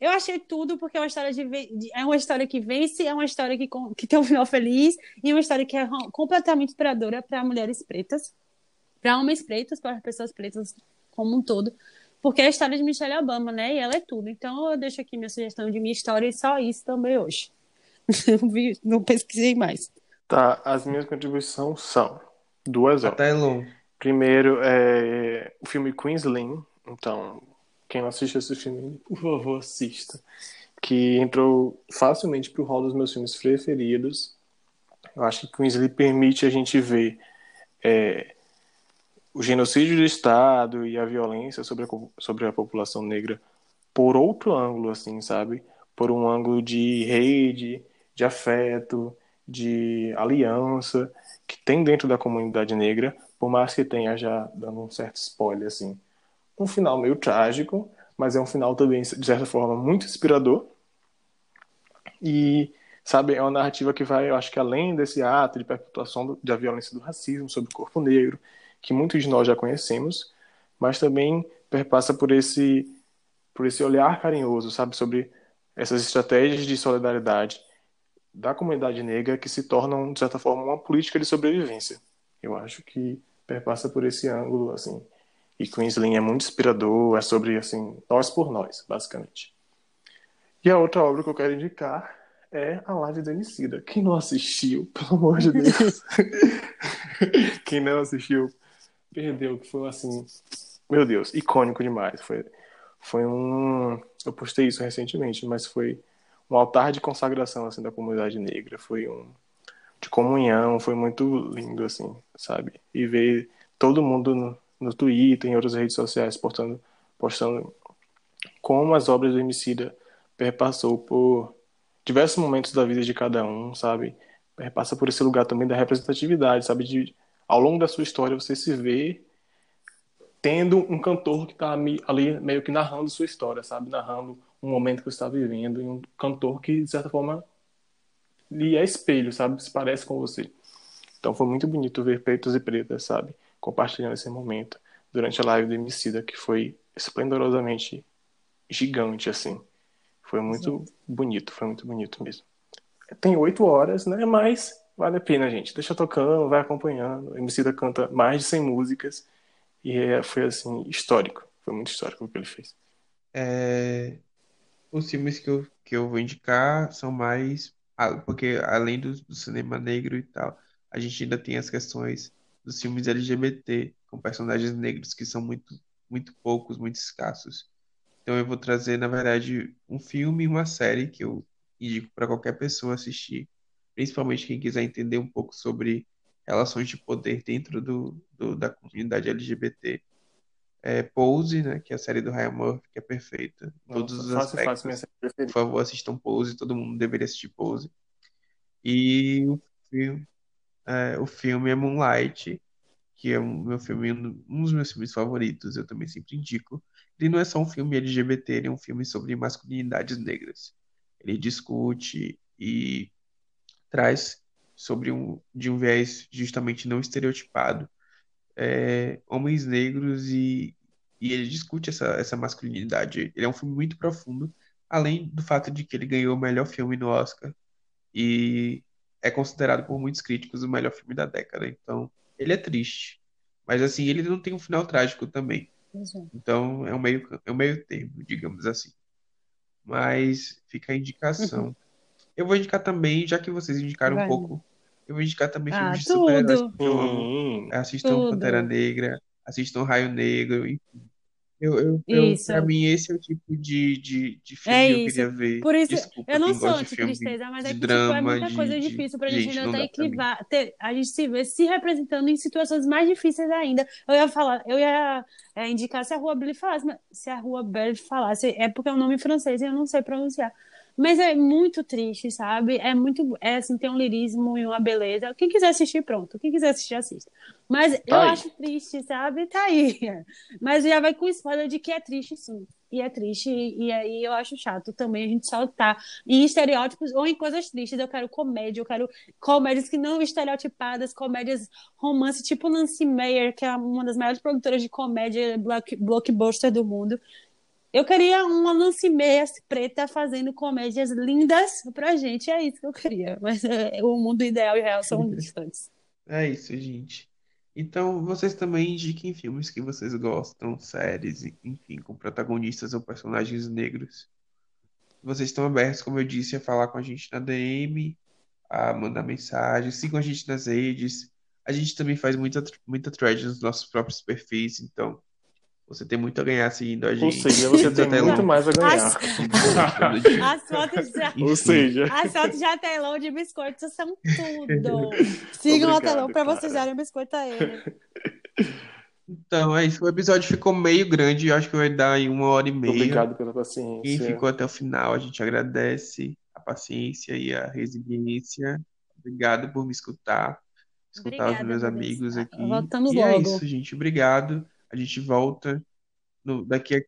Eu achei tudo porque é uma história de, de, é uma história que vence, é uma história que, que tem um final feliz e uma história que é completamente inspiradora para mulheres pretas, para homens pretos, para pessoas pretas como um todo, porque é a história de Michelle Obama, né? E ela é tudo. Então eu deixo aqui minha sugestão de minha história e só isso também hoje. não, vi, não pesquisei mais. Tá, as minhas contribuições são duas horas. Até longe. Primeiro é o filme Queensland, então quem não assistiu esse filme, por favor, assista. Que entrou facilmente pro hall dos meus filmes preferidos. Eu acho que Queensley permite a gente ver é, o genocídio do Estado e a violência sobre a, sobre a população negra por outro ângulo, assim, sabe? Por um ângulo de rede, de afeto, de aliança que tem dentro da comunidade negra, por mais que tenha já dando um certo spoiler, assim, um final meio trágico, mas é um final também, de certa forma, muito inspirador. E, sabe, é uma narrativa que vai, eu acho que além desse ato de perpetuação da violência do racismo sobre o corpo negro, que muitos de nós já conhecemos, mas também perpassa por esse, por esse olhar carinhoso, sabe, sobre essas estratégias de solidariedade da comunidade negra que se tornam, de certa forma, uma política de sobrevivência. Eu acho que perpassa por esse ângulo, assim, e Queensland é muito inspirador, é sobre, assim, nós por nós, basicamente. E a outra obra que eu quero indicar é A Live do Emicida. Quem não assistiu, pelo amor de Deus. Quem não assistiu, perdeu, que foi, assim, meu Deus, icônico demais. Foi, foi um... Eu postei isso recentemente, mas foi um altar de consagração, assim, da comunidade negra. Foi um... de comunhão, foi muito lindo, assim, sabe? E ver todo mundo... No Twitter, em outras redes sociais, postando, postando como as obras do Emicida perpassou por diversos momentos da vida de cada um, sabe? Perpassa por esse lugar também da representatividade, sabe? De, ao longo da sua história, você se vê tendo um cantor que está ali meio que narrando sua história, sabe? Narrando um momento que você está vivendo, e um cantor que, de certa forma, lhe é espelho, sabe? Se parece com você. Então foi muito bonito ver pretos e pretas, sabe? Compartilhando esse momento durante a live do Emicida, que foi esplendorosamente gigante, assim. Foi muito Sim. bonito, foi muito bonito mesmo. Tem oito horas, né? Mas vale a pena, gente. Deixa tocando, vai acompanhando. O Emicida canta mais de 100 músicas e é, foi, assim, histórico. Foi muito histórico o que ele fez. É... Os filmes que eu, que eu vou indicar são mais... Porque além do, do cinema negro e tal, a gente ainda tem as questões dos filmes LGBT com personagens negros que são muito, muito poucos, muito escassos. Então eu vou trazer, na verdade, um filme e uma série que eu indico para qualquer pessoa assistir, principalmente quem quiser entender um pouco sobre relações de poder dentro do, do da comunidade LGBT. É Pose, né, que é a série do Ryan Murphy, que é perfeita. Nossa, todos os fácil, aspectos. Fácil, Por favor, assistam Pose, todo mundo deveria assistir Pose. E o filme, é, o filme é Moonlight, que é um meu filme, um dos meus filmes favoritos, eu também sempre indico. Ele não é só um filme LGBT, ele é um filme sobre masculinidades negras. Ele discute e traz sobre um de um viés justamente não estereotipado é, homens negros e, e ele discute essa, essa masculinidade. Ele é um filme muito profundo, além do fato de que ele ganhou o melhor filme no Oscar e é considerado por muitos críticos o melhor filme da década. Então, ele é triste. Mas assim, ele não tem um final trágico também. Então, é um meio, é um meio termo, digamos assim. Mas fica a indicação. Uhum. Eu vou indicar também, já que vocês indicaram um pouco, eu vou indicar também Ah, filmes de super-heróis. Hum, Assistam Tudo. Pantera Negra, assistam Raio Negro, enfim. Eu, eu, eu, Isso. pra mim, esse é o tipo de, de, de filme É que eu isso. queria ver. Por isso, Desculpa eu não quem sou gosta de filme anti-tristeza, mas é de que tipo, é drama, muita de- coisa de- difícil pra gente gente, ainda não ter dá pra mim. ter, a gente se ver se representando em situações mais difíceis ainda. Eu ia falar, eu ia é, indicar se a Rua Belle falasse, mas se a Rua Belle falasse, é porque é um nome francês e eu não sei pronunciar. Mas é muito triste, sabe? É muito, é assim, tem um lirismo e uma beleza. Quem quiser assistir, pronto. Quem quiser assistir, assista. Mas eu Tá aí. acho triste, sabe? Tá aí. Mas já vai com spoiler de que é triste, sim. E é triste, e aí eu acho chato também a gente saltar em estereótipos ou em coisas tristes. Eu quero comédia, eu quero comédias que não estereotipadas, comédias romance, tipo Nancy Meyer, que é uma das maiores produtoras de comédia block, blockbuster do mundo. Eu queria uma Nancy Meyer preta fazendo comédias lindas pra gente, é isso que eu queria. Mas é, o mundo ideal e real são distantes. É isso, gente. Então, vocês também indiquem filmes que vocês gostam, séries, enfim, com protagonistas ou personagens negros. Vocês estão abertos, como eu disse, a falar com a gente na DM, a mandar mensagem, sigam a gente nas redes. A gente também faz muita, muita thread nos nossos próprios perfis, então você tem muito a ganhar seguindo a ou gente. seja, você tem até muito um- mais a ganhar. dia. As fotos já, Ou seja, as fotos de atelão de biscoitos são tudo. Sigam o Obrigado, atelão pra cara. vocês darem biscoito a ele. Então, é isso. O episódio ficou meio grande, eu acho que vai dar aí uma hora e meia. obrigado pela Quem paciência. ficou até o final, a gente agradece a paciência e a resiliência. Obrigado por me escutar, escutar os Obrigada meus por amigos aqui. Voltamos E é logo. isso, gente. Obrigado. A gente volta no, daqui a.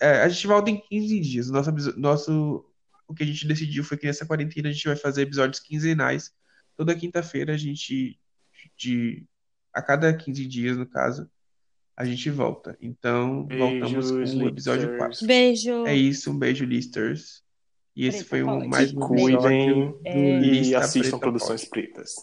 É, a gente volta em 15 dias. Nosso, nosso, o que a gente decidiu foi que nessa quarentena a gente vai fazer episódios quinzenais. Toda quinta-feira a gente. De, a cada 15 dias, no caso, a gente volta. Então, voltamos com Beijos, o episódio listers. 4. Beijo. É isso, um beijo, listers. E esse Preta foi um, pode. mais um Cuidem episódio do e assistam Preta produções pretas.